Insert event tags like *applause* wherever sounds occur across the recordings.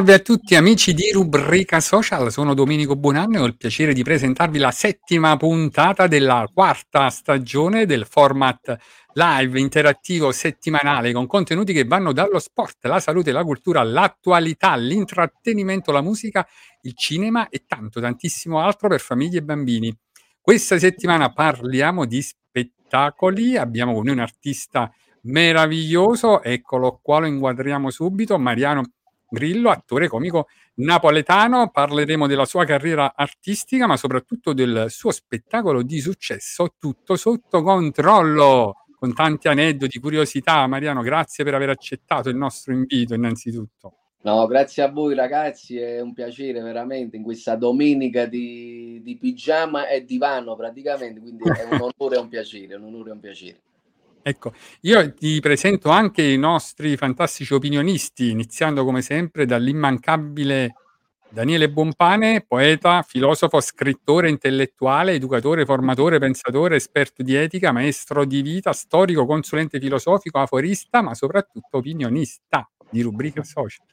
Salve a tutti amici di Rubrica Social, sono Domenico Buonanno e ho il piacere di presentarvi la settima puntata della quarta stagione del format live interattivo settimanale con contenuti che vanno dallo sport, la salute, la cultura, l'attualità, l'intrattenimento, la musica, il cinema e tanto tantissimo altro per famiglie e bambini. Questa settimana parliamo di spettacoli, abbiamo con noi un artista meraviglioso, eccolo qua, lo inquadriamo subito, Mariano Grillo, attore comico napoletano, parleremo della sua carriera artistica, ma soprattutto del suo spettacolo di successo, tutto sotto controllo, con tanti aneddoti, curiosità. Mariano, grazie per aver accettato il nostro invito innanzitutto. No, grazie a voi ragazzi, è un piacere veramente in questa domenica di, di pigiama e divano praticamente, quindi è un *laughs* onore e un piacere, un onore e un piacere. Ecco, io ti presento anche i nostri fantastici opinionisti, iniziando come sempre dall'immancabile Daniele Bompane, poeta, filosofo, scrittore, intellettuale, educatore, formatore, pensatore, esperto di etica, maestro di vita, storico, consulente filosofico, aforista, ma soprattutto opinionista di rubrica social.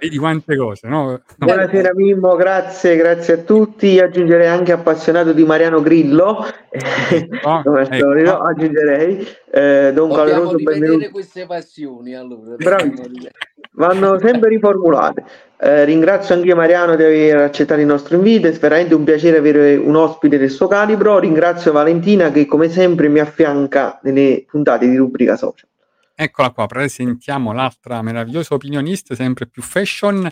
Vedi quante cose, no? Buonasera Mimmo, grazie, grazie a tutti. Io aggiungerei anche appassionato di Mariano Grillo, *laughs* come al ecco. solito, aggiungerei. Eh, do un Dobbiamo caloroso benvenuto. queste passioni allora. Bravi. Vanno sempre riformulate. Eh, ringrazio anche Mariano di aver accettato il nostro invito, è veramente un piacere avere un ospite del suo calibro. Ringrazio Valentina che come sempre mi affianca nelle puntate di rubrica social. Eccola qua, presentiamo l'altra meravigliosa opinionista, sempre più fashion,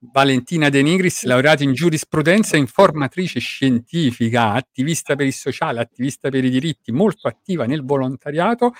Valentina De Nigris, laureata in giurisprudenza, informatrice scientifica, attivista per il sociale, attivista per i diritti, molto attiva nel volontariato,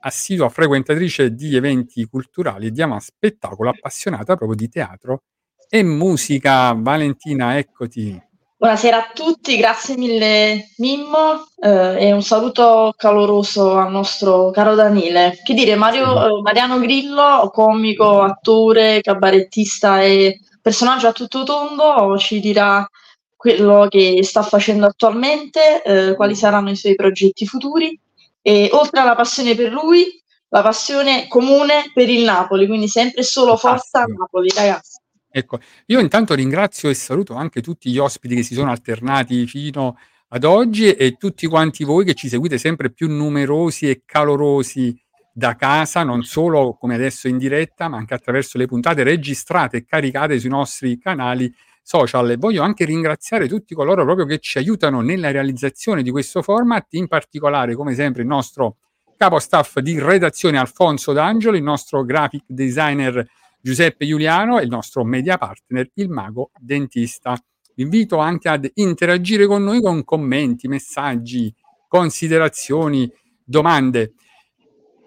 assidua frequentatrice di eventi culturali e di ama spettacolo, appassionata proprio di teatro e musica. Valentina, eccoti. Buonasera a tutti, grazie mille Mimmo eh, e un saluto caloroso al nostro caro Daniele. Che dire, Mario, eh, Mariano Grillo, comico, attore, cabarettista e personaggio a tutto tondo, ci dirà quello che sta facendo attualmente, eh, quali saranno i suoi progetti futuri e oltre alla passione per lui, la passione comune per il Napoli, quindi sempre solo forza. Napoli, ragazzi. Ecco, io intanto ringrazio e saluto anche tutti gli ospiti che si sono alternati fino ad oggi e tutti quanti voi che ci seguite sempre più numerosi e calorosi da casa, non solo come adesso in diretta, ma anche attraverso le puntate registrate e caricate sui nostri canali social. E voglio anche ringraziare tutti coloro proprio che ci aiutano nella realizzazione di questo format, in particolare, come sempre, il nostro capo staff di redazione Alfonso D'Angelo, il nostro graphic designer Giuseppe Giuliano e il nostro media partner, il mago dentista. Vi invito anche ad interagire con noi con commenti, messaggi, considerazioni, domande.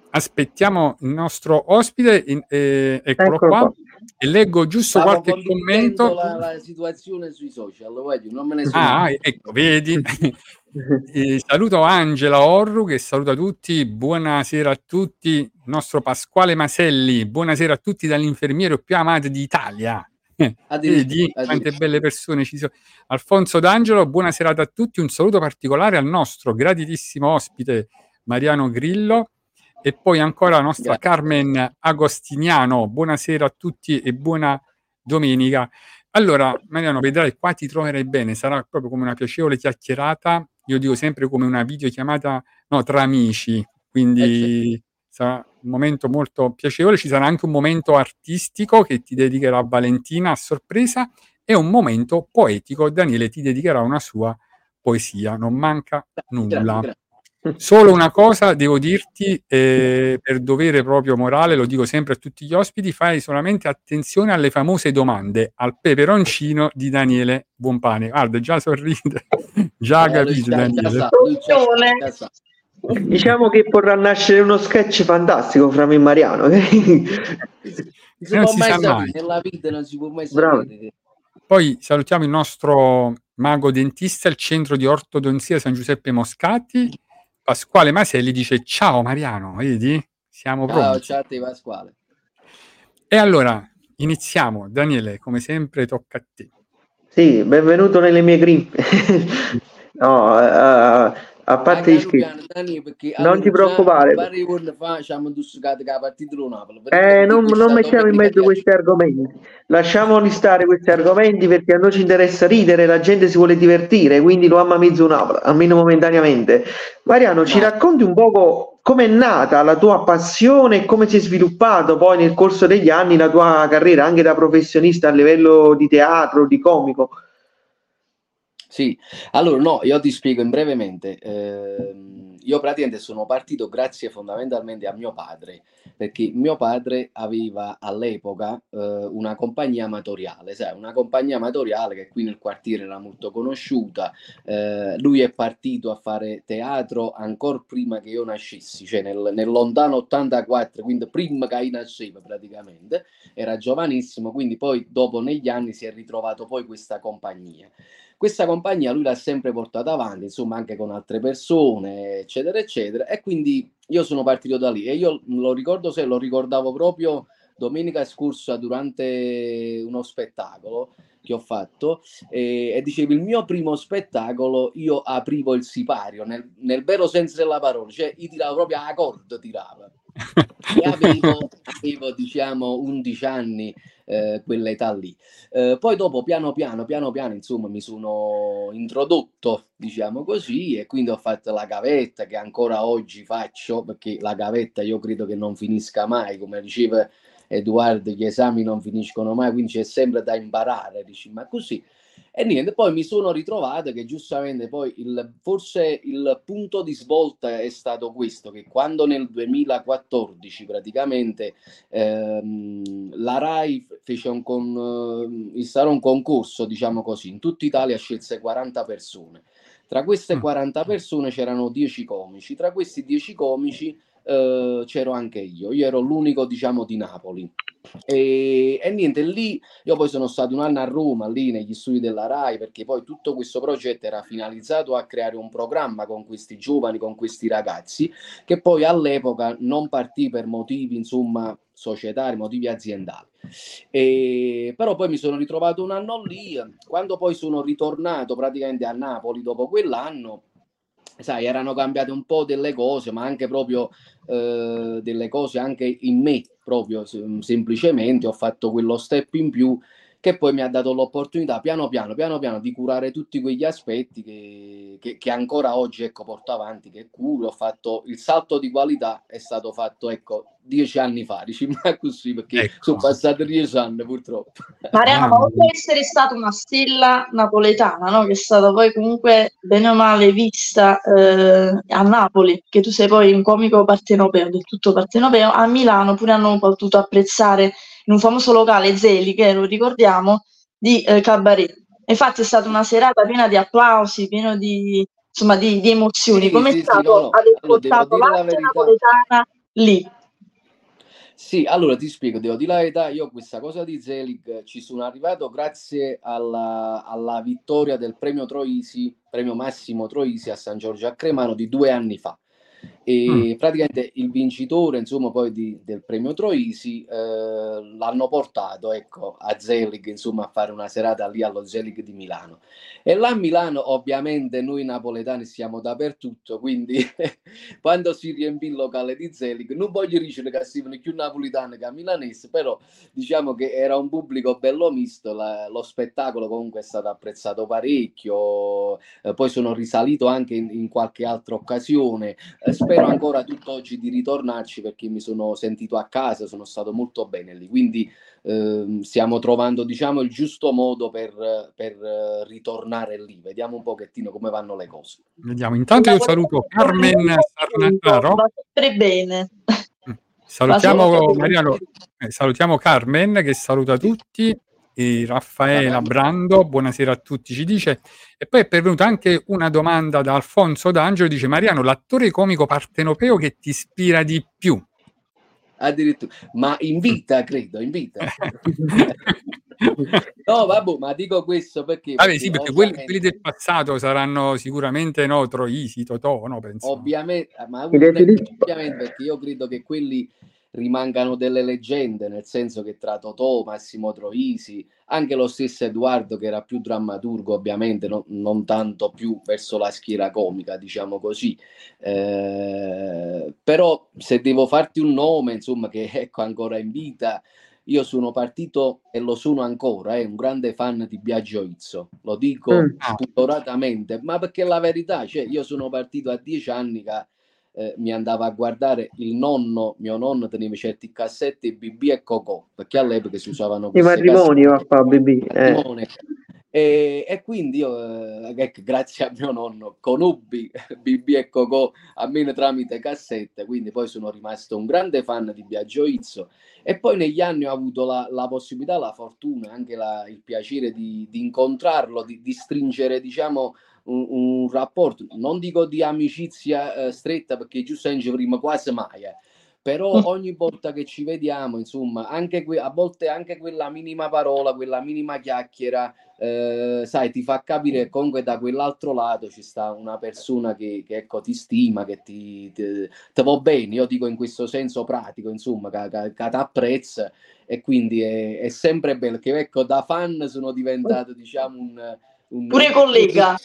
aspettiamo il nostro ospite, in- eh, eccolo Eccolo qua, qua. E leggo giusto Stavo qualche commento. la, la situazione sui social, vedi? Non me ne sono Ah, ecco, vedi. *laughs* Eh, saluto Angela Orru che saluta tutti, buonasera a tutti, il nostro Pasquale Maselli, buonasera a tutti dall'infermiere più amato d'Italia. *laughs* Vedi quante belle persone ci sono. Alfonso D'Angelo, buona serata a tutti, un saluto particolare al nostro graditissimo ospite Mariano Grillo e poi ancora la nostra Grazie. Carmen Agostiniano, buonasera a tutti e buona domenica. Allora, Mariano, vedrai qua ti troverai bene, sarà proprio come una piacevole chiacchierata, io dico sempre come una videochiamata no, tra amici, quindi sarà un momento molto piacevole, ci sarà anche un momento artistico che ti dedicherà Valentina a sorpresa e un momento poetico, Daniele ti dedicherà una sua poesia, non manca nulla. Grande. Solo una cosa devo dirti, eh, per dovere proprio morale, lo dico sempre a tutti gli ospiti, fai solamente attenzione alle famose domande, al peperoncino di Daniele Buonpane. Guarda, già sorride, *laughs* già ha Eh, capito Daniele. Diciamo che potrà nascere uno sketch fantastico fra me e Mariano. Non si Non può si mai sa sapere, mai. nella vita non si può mai Bravo. sapere. Poi salutiamo il nostro mago dentista, il centro di ortodonzia San Giuseppe Moscati. Pasquale Maselli dice ciao Mariano, vedi? Siamo Ciao, pronti. ciao a te Pasquale. E allora iniziamo. Daniele, come sempre tocca a te. Sì, benvenuto nelle mie grinfie. *laughs* No, eh, a parte gli perché Non ti preoccupare. Eh, non, non mettiamo in mezzo questi argomenti. Lasciamoli stare questi argomenti perché a noi ci interessa ridere, la gente si vuole divertire, quindi lo ama mezzo Napoli, almeno momentaneamente. Mariano, ci racconti un poco come è nata la tua passione e come si è sviluppato poi nel corso degli anni la tua carriera anche da professionista a livello di teatro, di comico? Sì, allora no, io ti spiego in brevemente. Ehm, io praticamente sono partito grazie fondamentalmente a mio padre, perché mio padre aveva all'epoca eh, una compagnia amatoriale, sai, una compagnia amatoriale che qui nel quartiere era molto conosciuta. Eh, lui è partito a fare teatro ancora prima che io nascessi, cioè nel, nel lontano 84, quindi prima che io nascevo praticamente, era giovanissimo, quindi poi dopo negli anni si è ritrovato poi questa compagnia. Questa compagnia lui l'ha sempre portata avanti, insomma, anche con altre persone, eccetera, eccetera. E quindi io sono partito da lì e io lo ricordo se lo ricordavo proprio domenica scorsa durante uno spettacolo che ho fatto e, e dicevi il mio primo spettacolo io aprivo il sipario nel, nel vero senso della parola, cioè io tiravo proprio a corda, tirava. *laughs* Avevo, avevo diciamo 11 anni eh, quell'età lì. Eh, poi dopo piano piano, piano piano, insomma, mi sono introdotto, diciamo così, e quindi ho fatto la gavetta che ancora oggi faccio, perché la gavetta io credo che non finisca mai, come diceva Edoardo, gli esami non finiscono mai, quindi c'è sempre da imparare, dici, ma così. E niente, poi mi sono ritrovato che giustamente poi il, forse il punto di svolta è stato questo, che quando nel 2014 praticamente ehm, la RAI fece un, con, eh, un concorso, diciamo così, in tutta Italia scelse 40 persone. Tra queste Mm. 40 persone c'erano 10 comici, tra questi 10 comici eh, c'ero anche io, io ero l'unico diciamo di Napoli. E, e niente, lì io poi sono stato un anno a Roma, lì negli studi della RAI, perché poi tutto questo progetto era finalizzato a creare un programma con questi giovani, con questi ragazzi, che poi all'epoca non partì per motivi, insomma, societari, motivi aziendali. E, però poi mi sono ritrovato un anno lì, quando poi sono ritornato praticamente a Napoli dopo quell'anno, sai, erano cambiate un po' delle cose, ma anche proprio eh, delle cose anche in me, proprio sem- semplicemente ho fatto quello step in più che poi mi ha dato l'opportunità piano piano, piano piano di curare tutti quegli aspetti che, che- che ancora oggi ecco, porto avanti, che curo, ho fatto il salto di qualità è stato fatto ecco dieci anni fa, dici *laughs* ma così perché Ecco. sono passati dieci anni purtroppo. Mariano, ma Ah. oltre ad essere stata una stella napoletana, no? che è stata poi comunque bene o male vista eh, a Napoli, che tu sei poi un comico partenopeo, del tutto partenopeo, a Milano pure hanno potuto apprezzare in un famoso locale Zeli, che lo ricordiamo, di eh, cabaret. Infatti è stata una serata piena di applausi, pieno di, insomma, di, di emozioni. Sì, Com'è sì, sì, stato no, no. aver Allora, portato la l'arte napoletana lì. Sì, allora ti spiego, devo dire la verità, io questa cosa di Zelig ci sono arrivato grazie alla, alla vittoria del premio Troisi, premio Massimo Troisi a San Giorgio a Cremano di due anni fa. E praticamente il vincitore, insomma, poi di- del premio Troisi eh, l'hanno portato, ecco, a Zelig, insomma, a fare una serata lì allo Zelig di Milano. E là a Milano, ovviamente, noi napoletani siamo dappertutto, quindi *laughs* quando si riempì il locale di Zelig, non voglio dire che sivano più napoletani che milanesi, però diciamo che era un pubblico bello misto, la- lo spettacolo comunque è stato apprezzato parecchio, eh, poi sono risalito anche in, in qualche altra occasione, Eh, spero ancora tutt'oggi di ritornarci perché mi sono sentito a casa, sono stato molto bene lì, quindi ehm, stiamo trovando diciamo il giusto modo per, per, eh, ritornare lì, vediamo un pochettino come vanno le cose. Vediamo. Intanto io saluto Carmen Sarnataro. Va sempre bene. Salutiamo Ma solo- Mariano, eh, salutiamo Carmen che saluta tutti, e Raffaela Brando, buonasera a tutti, ci dice. E poi è pervenuta anche una domanda da Alfonso D'Angelo, dice Mariano, l'attore comico partenopeo che ti ispira di più? Addirittura, ma in vita, credo, in vita. *laughs* No, vabbè, ma dico questo perché, Vabbè, sì, perché quelli, ovviamente, quelli del passato saranno sicuramente no, Troisi, Totò, no, penso. ovviamente, ma Filippo- ovviamente perché io credo che quelli rimangano delle leggende, nel senso che tra Totò, Massimo Troisi, anche lo stesso Edoardo che era più drammaturgo, ovviamente, no- non tanto più verso la schiera comica, diciamo così. Eh, però se devo farti un nome, insomma, che *laughs* ecco ancora in vita, io sono partito e lo sono ancora, eh, un grande fan di Biagio Izzo, lo dico Mm. ma perché la verità, cioè io sono partito a dieci anni che eh, mi andava a guardare il nonno, mio nonno teneva certi cassetti BB e Cocò, perché all'epoca si usavano I matrimoni a fare BB. Eh. E, e quindi io, eh, ecco, grazie a mio nonno, conobbi BB e Cocò almeno tramite cassette, quindi poi sono rimasto un grande fan di Biagio Izzo e poi negli anni ho avuto la, la possibilità, la fortuna, anche la- il piacere di, di incontrarlo, di, di stringere, diciamo, un, un rapporto, non dico di amicizia eh, stretta, perché giusto non ci prima quasi mai, eh. però ogni volta che ci vediamo, insomma, anche que- a volte anche quella minima parola, quella minima chiacchiera, eh, sai, ti fa capire che comunque da quell'altro lato ci sta una persona che, che, ecco, ti stima, che ti, ti, ti va bene, io dico in questo senso pratico, insomma, che, che, che ti apprezza e quindi è, è sempre bello, che ecco, da fan sono diventato, diciamo, un... un Pure collega.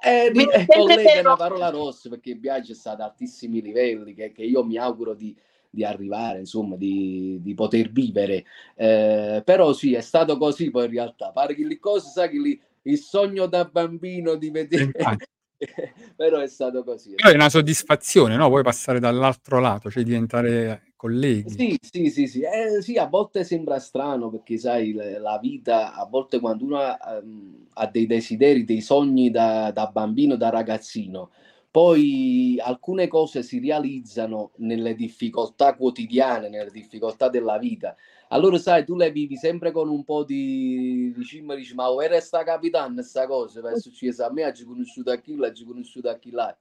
eh, Mi eh, sente collega è una parola rossa perché Biagio è stato a altissimi livelli che, che io mi auguro di, di arrivare, insomma, di, di poter vivere. Eh, però sì, è stato così poi in realtà. Pare che le cose, sai che lì, il sogno da bambino di vedere... Infatti. *laughs* però è stato così. Però è una soddisfazione, no? Puoi passare dall'altro lato, cioè diventare colleghi. Sì, sì, sì, sì. Eh, sì, a volte sembra strano perché sai, la vita, a volte quando uno ha, ehm, ha dei desideri, dei sogni da, da bambino, da ragazzino, poi alcune cose si realizzano nelle difficoltà quotidiane, nelle difficoltà della vita. Allora, sai, tu le vivi sempre con un po' di, di cimma, dici, ma vera sta capitando questa cosa? Per successo a me, ha conosciuto a chi, l'ha conosciuto a chi là.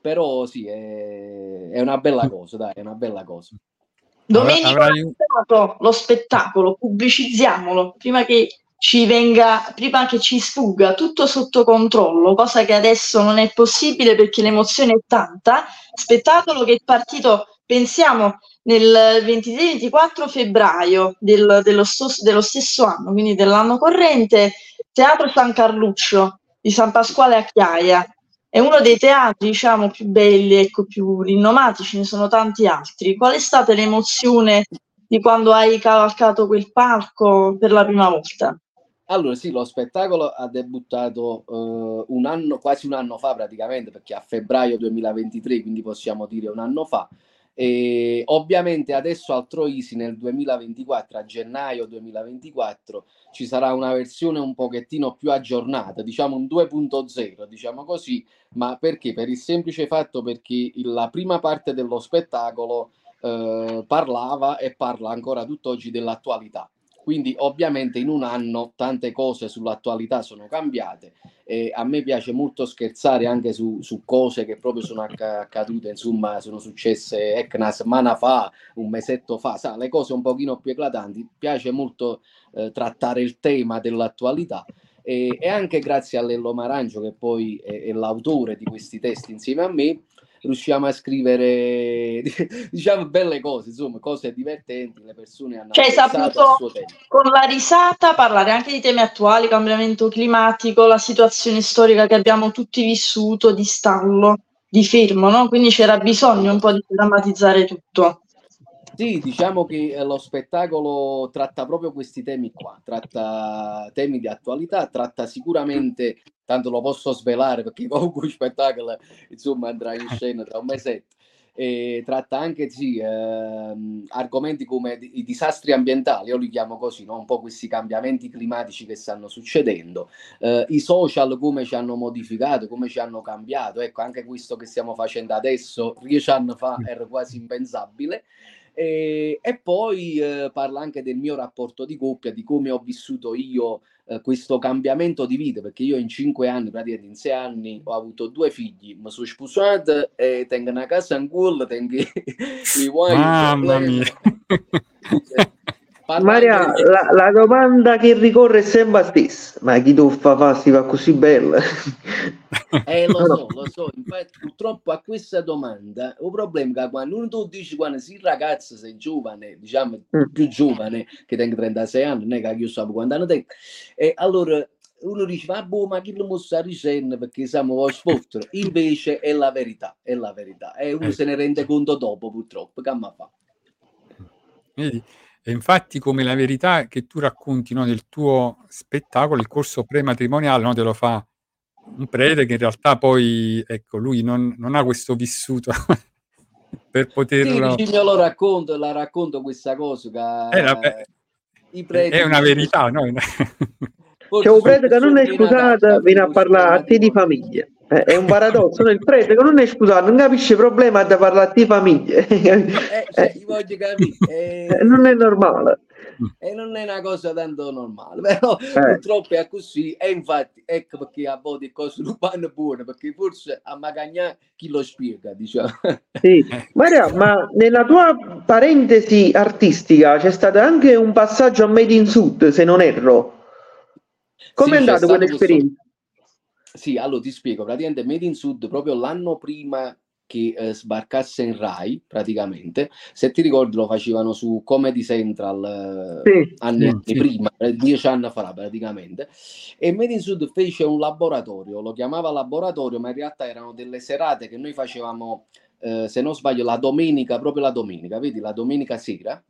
Però sì, è, è una bella cosa, dai, è una bella cosa. Domenica Avrai lo spettacolo, pubblicizziamolo prima che ci venga, prima che ci sfugga tutto sotto controllo, cosa che adesso non è possibile perché l'emozione è tanta. Spettacolo che è partito, pensiamo, nel 23-24 febbraio del- dello, stos- dello stesso anno, quindi dell'anno corrente, Teatro San Carluccio di San Pasquale a Chiaia. È uno dei teatri, diciamo, più belli, ecco, più rinomati, ce ne sono tanti altri. Qual è stata l'emozione di quando hai cavalcato quel palco per la prima volta? Allora, sì, lo spettacolo ha debuttato eh, un anno, quasi un anno fa praticamente, perché a febbraio 2023, quindi possiamo dire un anno fa. E ovviamente adesso al Troisi nel 2024, a gennaio 2024, ci sarà una versione un pochettino più aggiornata, diciamo un 2.0, diciamo così, ma perché? Per il semplice fatto perché la prima parte dello spettacolo eh, parlava e parla ancora tutt'oggi dell'attualità. Quindi ovviamente in un anno tante cose sull'attualità sono cambiate e a me piace molto scherzare anche su, su cose che proprio sono acca- accadute, insomma sono successe una settimana fa, un mesetto fa, sa, le cose un pochino più eclatanti. Piace molto eh, trattare il tema dell'attualità e, e anche grazie a Lello Marancio che poi è, è l'autore di questi testi insieme a me riusciamo a scrivere *laughs* diciamo belle cose insomma cose divertenti le persone hanno Cioè, saputo- Con la risata parlare anche di temi attuali, cambiamento climatico, la situazione storica che abbiamo tutti vissuto, di stallo, di fermo, no? Quindi c'era bisogno un po' di drammatizzare tutto. Sì, diciamo che eh, lo spettacolo tratta proprio questi temi qua, tratta temi di attualità, tratta sicuramente, tanto lo posso svelare perché *laughs* comunque il spettacolo insomma andrà in *laughs* scena tra un mesetto, e tratta anche sì, ehm, argomenti come i disastri ambientali, io li chiamo così, no? un po' questi cambiamenti climatici che stanno succedendo, eh, i social come ci hanno modificato, come ci hanno cambiato, ecco anche questo che stiamo facendo adesso, dieci anni fa era quasi impensabile. E, e poi eh, parla anche del mio rapporto di coppia, di come ho vissuto io eh, questo cambiamento di vita, perché io in cinque anni, praticamente in sei anni, ho avuto due figli, mi sono sposato e tengo una casa in culo, tengo *laughs* i wife. Mamma mia. *laughs* Parla Maria, di- la, la domanda che ricorre è sempre la stessa, ma chi tu fa si fa così bella? *laughs* Eh, lo No, no. so, lo so, infatti purtroppo a questa domanda il problema è che quando uno tu dici quando sei ragazzo, sei giovane, diciamo Mm. più giovane, che tengo 36 anni, non è che io so quanti anni tengo, e allora uno dice, ma boh, ma chi lo mostra ricenne perché siamo voi sfottere, invece è la verità, è la verità, e uno se ne rende conto dopo purtroppo, che ma fa? Vedi? E infatti come la verità che tu racconti no, del tuo spettacolo, il corso prematrimoniale, no, te lo fa un prete che in realtà poi, ecco, lui non, non ha questo vissuto *laughs* per Sì, poterlo... dici, io lo racconto, la racconto questa cosa, che Eh, vabbè, i preti è una verità, no? C'è un prete che non è scusato, viene a parlare a te di famiglia. Eh, È un paradosso, il prete che non è scusato, non capisce il problema da parlare di famiglia. Eh, cioè, *laughs* Eh, eh, eh, non è normale. e non è una cosa tanto normale, però Eh. purtroppo è così. E infatti, ecco perché a volte cose non vanno buone, perché forse a Magagna chi lo spiega, diciamo. *laughs* Sì. Maria, ma nella tua parentesi artistica c'è stato anche un passaggio a Made in Sud, se non erro. Come Sì, è stato quell'esperienza? Sì, allora ti spiego, praticamente Made in Sud proprio l'anno prima che eh, sbarcasse in Rai, praticamente, se ti ricordi lo facevano su Comedy Central eh, Sì. anni, Sì, prima, eh, dieci anni fa praticamente, e Made in Sud fece un laboratorio, lo chiamava laboratorio, ma in realtà erano delle serate che noi facevamo, eh, se non sbaglio, la domenica, proprio la domenica, vedi, la domenica sera,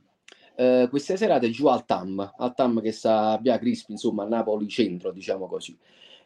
eh, queste serate giù al TAM, al TAM che sta a Via Crispi, insomma, a Napoli centro, diciamo così,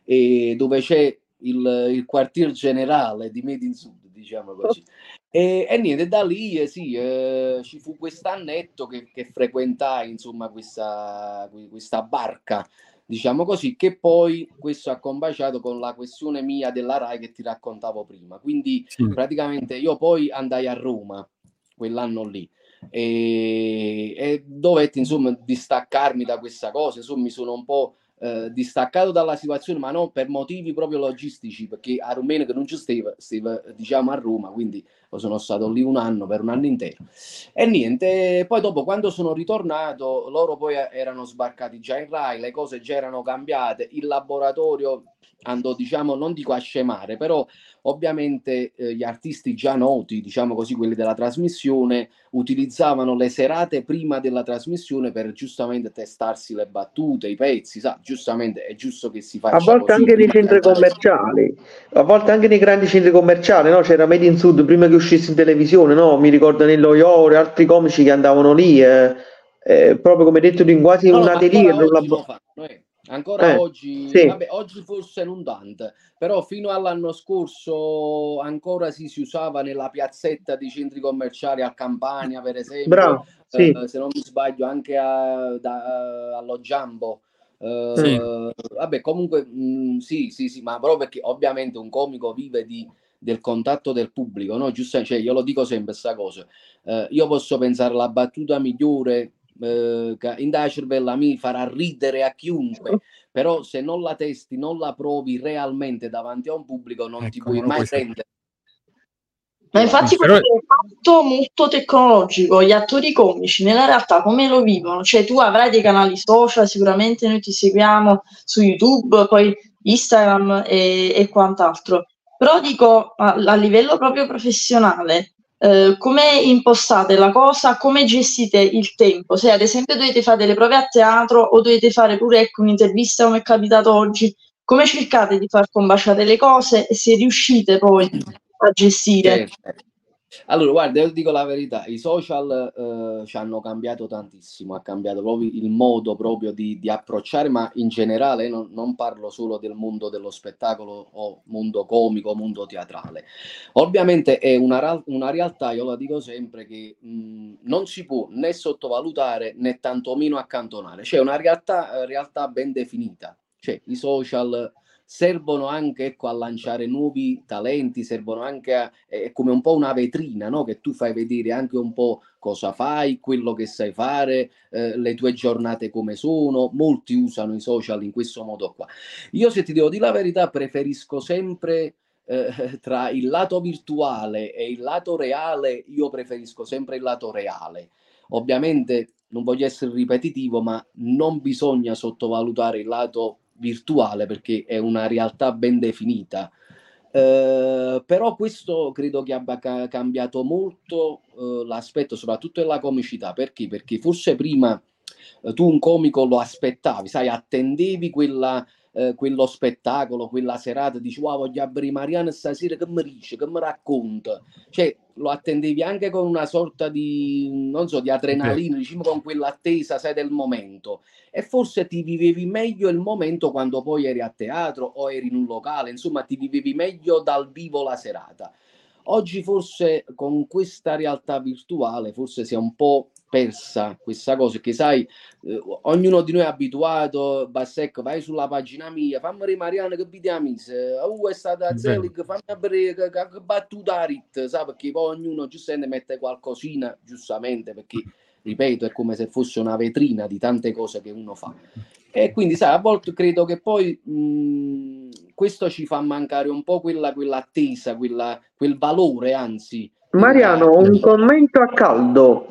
e dove c'è il, il quartier generale di Made in Sud, diciamo così. E, e niente, da lì eh, sì, eh, ci fu quest'annetto che, che frequentai, insomma, questa, questa barca, diciamo così, che poi questo ha combaciato con la questione mia della RAI che ti raccontavo prima. Quindi Sì. praticamente io poi andai a Roma quell'anno lì e, e dovetti insomma distaccarmi da questa cosa, insomma mi sono un po' eh, distaccato dalla situazione, ma non per motivi proprio logistici, perché a Rumeno che non ci stava, stava diciamo a Roma, quindi sono stato lì un anno, per un anno intero. E niente, poi dopo quando sono ritornato, loro poi erano sbarcati già in Rai, le cose già erano cambiate, il laboratorio andò, diciamo, non dico a scemare, però ovviamente eh, gli artisti già noti, diciamo così, quelli della trasmissione, utilizzavano le serate prima della trasmissione per giustamente testarsi le battute, i pezzi, sa, giustamente è giusto che si faccia A volte anche nei centri commerciali, a volte anche nei grandi centri commerciali, no? C'era Made in Sud prima che uscisse in televisione, no? Mi ricordo nello Iore, altri comici che andavano lì, eh, eh, proprio come detto in quasi No, un no, ma atelier, ancora un oggi Ancora Eh, oggi, sì. vabbè, oggi forse non tanto, però fino all'anno scorso ancora si, si usava nella piazzetta dei centri commerciali a Campania, per esempio, Bravo, sì. eh, se non mi sbaglio anche a- da- allo Giambo. Eh, Sì. Vabbè, comunque mh, sì, sì, sì, ma proprio perché ovviamente un comico vive di- del contatto del pubblico, no? Giusto, cioè, io lo dico sempre questa cosa. Eh, io posso pensare la battuta migliore eh, che in da cervella mi farà ridere a chiunque, però se non la testi, non la provi realmente davanti a un pubblico, non ti Ecco, puoi non lo mai puoi sapere. prendere. Ma infatti Però- questo è un fatto molto tecnologico, gli attori comici nella realtà come lo vivono? Cioè tu avrai dei canali social, sicuramente noi ti seguiamo su YouTube, poi Instagram e, e quant'altro, però dico a, a livello proprio professionale, eh, come impostate la cosa, come gestite il tempo? Se ad esempio dovete fare delle prove a teatro o dovete fare pure ecco, un'intervista come è capitato oggi, come cercate di far combaciare le cose e se riuscite poi a gestire? Certo. Allora, guarda, io dico la verità, i social eh, ci hanno cambiato tantissimo, ha cambiato proprio il modo proprio di, di approcciare, ma in generale non, non parlo solo del mondo dello spettacolo o mondo comico, mondo teatrale. Ovviamente è una, una realtà, io la dico sempre, che mh, non si può né sottovalutare né tantomeno accantonare, c'è una realtà, eh, realtà ben definita, cioè i social servono anche ecco, a lanciare nuovi talenti, servono anche a, è come un po' una vetrina, no? Che tu fai vedere anche un po' cosa fai, quello che sai fare, eh, le tue giornate come sono. Molti usano i social in questo modo qua. Io, se ti devo dire la verità, preferisco sempre eh, *laughs* tra il lato virtuale e il lato reale, io preferisco sempre il lato reale. Ovviamente non voglio essere ripetitivo, ma non bisogna sottovalutare il lato virtuale perché è una realtà ben definita. Eh, però questo credo che abbia ca- cambiato molto eh, l'aspetto, soprattutto della comicità. Perché? Perché forse prima eh, tu un comico lo aspettavi, sai, attendevi quella, eh, quello spettacolo, quella serata, dici wow, voglio aprire Mariana stasera che mi dice, che mi racconta. Cioè, lo attendevi anche con una sorta di, non so, di adrenalina, diciamo con quell'attesa, sai, del momento. E forse ti vivevi meglio il momento quando poi eri a teatro o eri in un locale, insomma, ti vivevi meglio dal vivo la serata. Oggi forse con questa realtà virtuale forse si è un po' persa questa cosa, che sai, eh, ognuno di noi è abituato, Bassecco, vai sulla pagina mia, fammi Mariana che vediamo, uh, è stata È vero. Zelig, fammi vedere che, che, che battuta rit, sa, perché poi ognuno giustamente mette qualcosina, giustamente, perché, ripeto, è come se fosse una vetrina di tante cose che uno fa. E quindi, sai, a volte credo che poi mh, questo ci fa mancare un po' quella, quell'attesa, quella, quel valore, anzi. Mariano, un commento a caldo.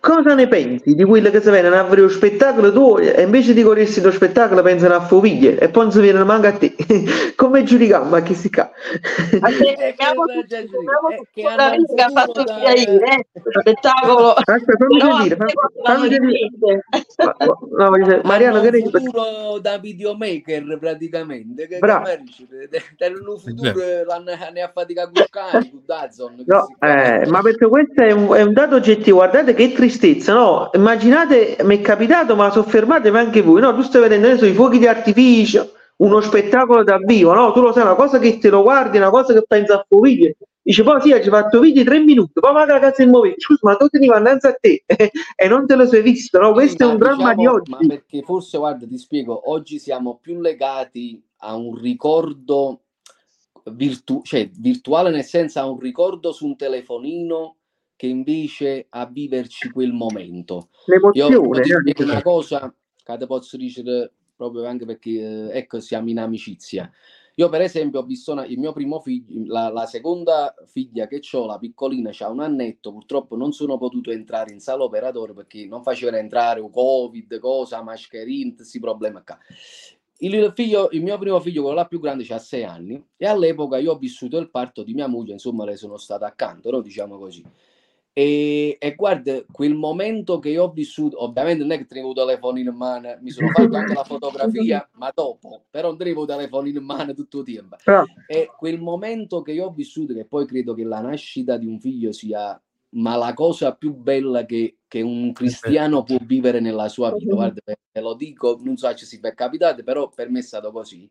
Cosa ne pensi di quelli che si vengono a vedere lo spettacolo tu e invece di godersi lo spettacolo pensano a foviglie e poi non si vengono manco a te? *laughs* Come giudichiamo a chi si ca? Eh, che- eh, che ha fatto via eh, lo spettacolo. Aspetta, fammi Però fammi, fammi. No, Mariano, che ne futuro da videomaker praticamente che Bravo. dici? un futuro ne ha fatica con Dazon No, eh, ma perché questo è un, è un dato oggettivo, guardate che tristezza, no? Immaginate, mi è capitato, ma soffermatevi anche voi, no? Tu stai vedendo adesso i fuochi di artificio, uno spettacolo dal vivo, no? Tu lo sai, una cosa che te lo guardi, una cosa che pensa a tuo video, dice poi sì, ci fatto video tre minuti, poi magari cazzo il movimento, scusa, ma tu te ne vai innanzi a te *laughs* e non te lo sei visto, no? Questo è Ma un dramma di diciamo- oggi. Ma perché forse, guarda, ti spiego, oggi siamo più legati a un ricordo virtu- cioè, virtuale, nel senso a un ricordo su un telefonino che invece a viverci quel momento. Io L'emozione, ti eh. spiego una cosa che ti posso dire proprio anche perché eh, ecco siamo in amicizia. Io per esempio ho visto una- il mio primo figlio, la, la seconda figlia che ho, la piccolina, c'ha un annetto, purtroppo non sono potuto entrare in sala operatore perché non facevano entrare o Covid, cosa, mascherine, questi problemi qua. Il, figlio, il mio primo figlio, quello là più grande, ha sei anni e all'epoca io ho vissuto il parto di mia moglie, insomma le sono stata accanto, no? diciamo così. E, e guarda, quel momento che io ho vissuto, ovviamente non è che tenevo il telefonino in mano, mi sono fatto anche la fotografia, *laughs* ma dopo, però non tenevo il telefonino in mano tutto il tempo. Però, E quel momento che io ho vissuto, che poi credo che la nascita di un figlio sia ma la cosa più bella che, che un cristiano può vivere nella sua vita, *laughs* guarda, te lo dico, non so se si è capitato, però per me è stato così.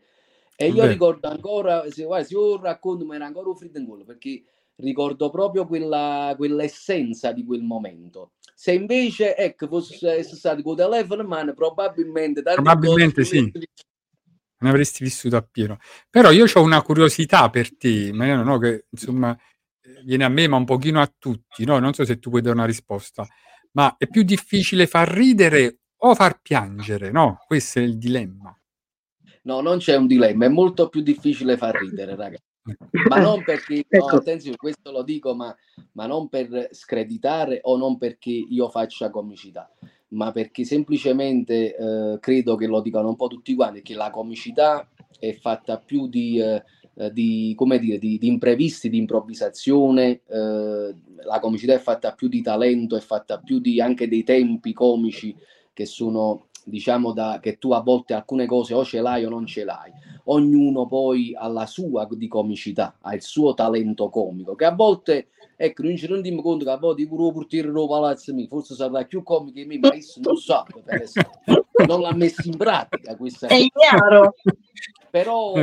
E io Beh. ricordo ancora, se, guarda, se io racconto, mi era ancora un gola, perché ricordo proprio quella, quell'essenza di quel momento. Se invece, ecco, fosse stato con mano, probabilmente... Probabilmente sì. non avresti vissuto appieno. Però io ho una curiosità per te, Mariano, no? che insomma viene a me, ma un pochino a tutti, no? Non so se tu puoi dare una risposta. Ma è più difficile far ridere o far piangere, no? Questo è il dilemma. No, non c'è un dilemma, è molto più difficile far ridere, ragazzi. Ma *laughs* non perché, no, Ecco. attenzione, questo lo dico, ma, ma non per screditare o non perché io faccia comicità, ma perché semplicemente eh, credo che lo dicano un po' tutti quanti, che la comicità è fatta più di, eh, di, come dire, di, di imprevisti, di improvvisazione, eh, la comicità è fatta più di talento, è fatta più di anche dei tempi comici che sono, diciamo, da, che tu a volte alcune cose o ce l'hai o non ce l'hai. Ognuno poi ha la sua di comicità, ha il suo talento comico, che a volte, ecco, non ci rendiamo conto che a volte pure il portiere del palazzo forse sarà più comico di me, ma esso non esempio, non l'ha messo in pratica questa È ignaro. però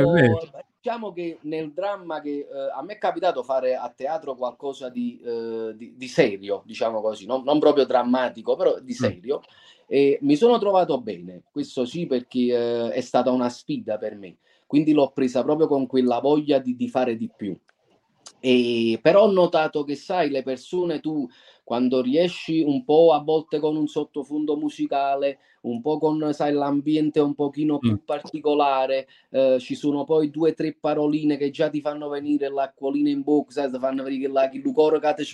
diciamo che nel dramma che eh, a me è capitato fare a teatro qualcosa di, eh, di- di serio, diciamo così, non, non proprio drammatico, però di serio, e mi sono trovato bene, questo sì perché eh, è stata una sfida per me, quindi l'ho presa proprio con quella voglia di, di fare di più. E, però ho notato che, sai, le persone tu quando riesci un po' a volte con un sottofondo musicale, un po' con, sai, l'ambiente un pochino più Mm. particolare, eh, ci sono poi due o tre paroline che già ti fanno venire l'acquolina in bocca, sai, ti fanno venire là, che lucoro che ti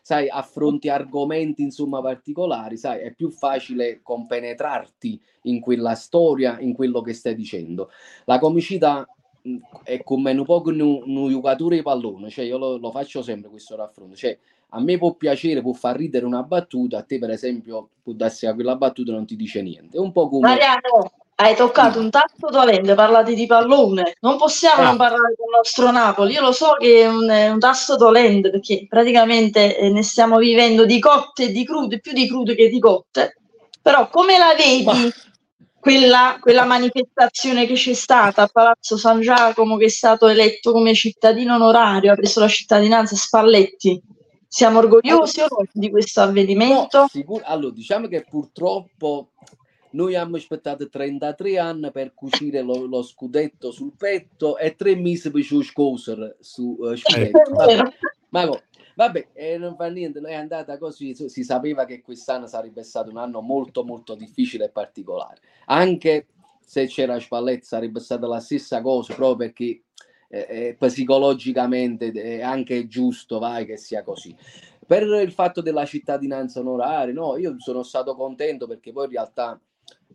sai, affronti argomenti, insomma, particolari, sai, è più facile compenetrarti in quella storia, in quello che stai dicendo. La comicità mh, è come un po' un, un giocatore di pallone, cioè io lo, lo faccio sempre questo raffronto, cioè a me può piacere, può far ridere una battuta, a te per esempio può darsi che quella battuta non ti dice niente, è un po' come... Mariano, hai toccato un tasto dolente, parlate di pallone. Non possiamo Ah. non parlare del nostro Napoli. Io lo so che è un, è un tasto dolente perché praticamente eh, ne stiamo vivendo di cotte e di crude, più di crude che di cotte. Però come la vedi Ma- quella, quella manifestazione che c'è stata a Palazzo San Giacomo che è stato eletto come cittadino onorario, ha preso la cittadinanza Spalletti? Siamo orgogliosi no di questo avvenimento? No, sicur- allora, diciamo che purtroppo noi abbiamo aspettato 33 anni per cucire lo, lo scudetto sul petto e tre mesi per scoser su eh, scudetto. È vero. Ma co- vabbè, eh, non fa niente, è andata così, si si sapeva che quest'anno sarebbe stato un anno molto molto difficile e particolare. Anche se c'era Spalletti sarebbe stata la stessa cosa, proprio perché eh, eh, psicologicamente è anche giusto, vai, che sia così. Per il fatto della cittadinanza onoraria, no, io sono stato contento perché poi in realtà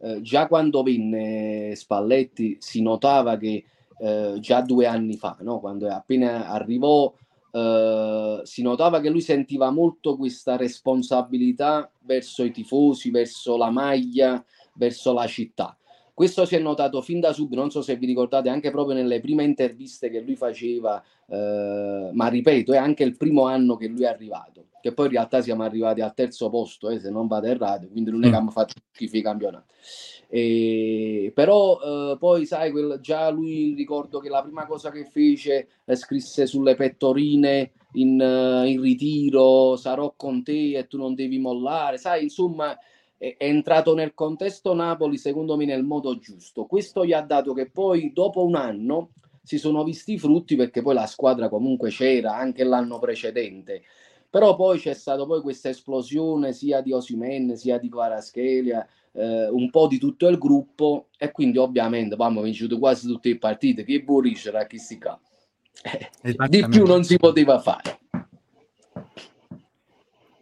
eh, già quando venne Spalletti si notava che eh, già due anni fa, no, quando appena arrivò, eh, si notava che lui sentiva molto questa responsabilità verso i tifosi, verso la maglia, verso la città. Questo si è notato fin da subito, non so se vi ricordate, anche proprio nelle prime interviste che lui faceva, eh, ma ripeto, è anche il primo anno che lui è arrivato, che poi in realtà siamo arrivati al terzo posto, eh, se non vado errato, quindi non è che Mm. abbiamo fatto schifo i campionati. E, però eh, poi sai, quel- già lui ricordo che la prima cosa che fece eh, scrisse sulle pettorine in, eh, in ritiro, sarò con te e tu non devi mollare, sai, insomma è, entrato nel contesto Napoli secondo me nel modo giusto. Questo gli ha dato che poi dopo un anno si sono visti i frutti perché poi la squadra comunque c'era anche l'anno precedente. Però poi c'è stata poi questa esplosione sia di Osimen sia di Kvaratskhelia, eh, un po' di tutto il gruppo e quindi ovviamente abbiamo vinciuto quasi tutte le partite. Che Boris era chi si ca- Di più non si poteva fare.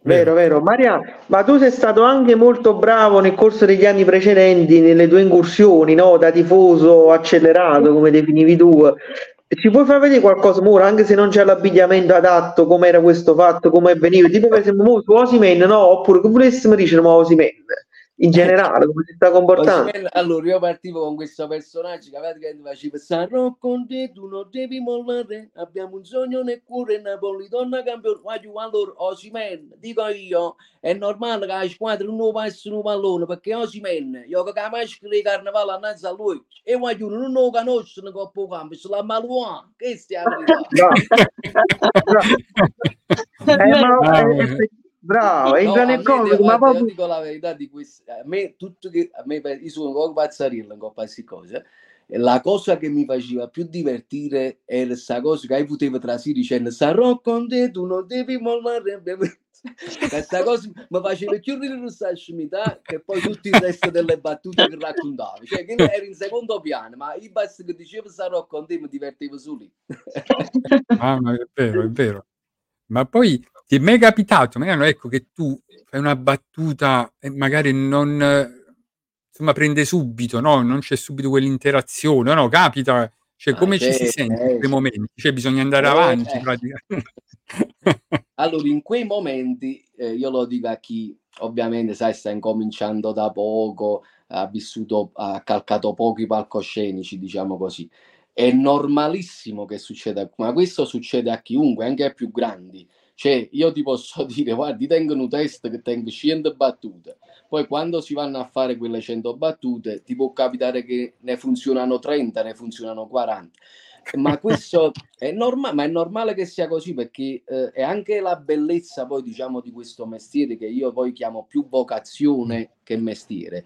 Vero, vero. Maria, ma tu sei stato anche molto bravo nel corso degli anni precedenti nelle tue incursioni, no? Da tifoso accelerato, come definivi tu. Ci puoi far vedere qualcosa, Mura, anche se non c'è l'abbigliamento adatto, come era questo fatto, come veniva? Tipo per esempio su Osimen, no? Oppure che volessimo dire ma Osimen, in generale, come si sta comportando? Allora io partivo con questo personaggio che praticamente faceva sarò con te, tu non devi mollare, abbiamo un sogno nel cuore, Napoli, donna campione, allora Osimen, dico io, è normale che la squadra non passi un pallone, perché Osimen, io che la maschera di carnevale innanzi a lui, e voglio non lo conoscono con poco campo, sulla Malouan, che stiamo *laughs* Bravo. *laughs* Eh, ma- eh, bravo, entra No, a nel me, comico, guarda, ma io proprio dico la verità di questo, a me tutto che a me io sono come pazzarilla con queste cose. E la cosa che mi faceva più divertire era questa cosa che potevo trasire dicendo sarò con te, tu non devi mollare. Questa *laughs* cosa mi faceva più ridere questa scimità che poi tutto il resto delle battute che raccontavi. Cioè, che ero in secondo piano, ma il basta che dicevo sarò con te mi divertivo su lì. Ah, ma è vero, è vero. Ma poi ti è mai capitato, magari ecco, che tu fai una battuta e magari non insomma prende subito, no? Non c'è subito quell'interazione, no? Capita, cioè Ah, come ci si sente in eh, quei momenti? Cioè bisogna andare Eh, avanti eh. *laughs* Allora, in quei momenti, eh, io lo dico a chi ovviamente, sai, sta incominciando da poco, ha vissuto, ha calcato pochi palcoscenici, diciamo così. È normalissimo che succeda, ma questo succede a chiunque, anche ai più grandi. Cioè, io ti posso *laughs* dire, guardi, tengono un test che tengo 100 battute. Poi quando si vanno a fare quelle 100 battute, ti può capitare che ne funzionano 30, ne funzionano 40. Ma *laughs* questo è, norma- ma è normale che sia così perché eh, è anche la bellezza poi diciamo di questo mestiere che io poi chiamo più vocazione che mestiere.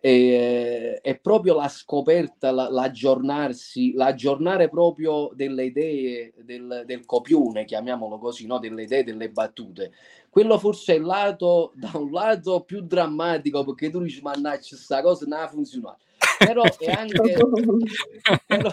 E, è proprio la scoperta, la- l'aggiornarsi, l'aggiornare proprio delle idee, del, del copione, chiamiamolo così, no? delle idee, delle battute. Quello forse è il lato, *laughs* da un lato più drammatico perché tu dici, mannaggia, sta cosa non ha funzionato. Però è *laughs* anche, *laughs* però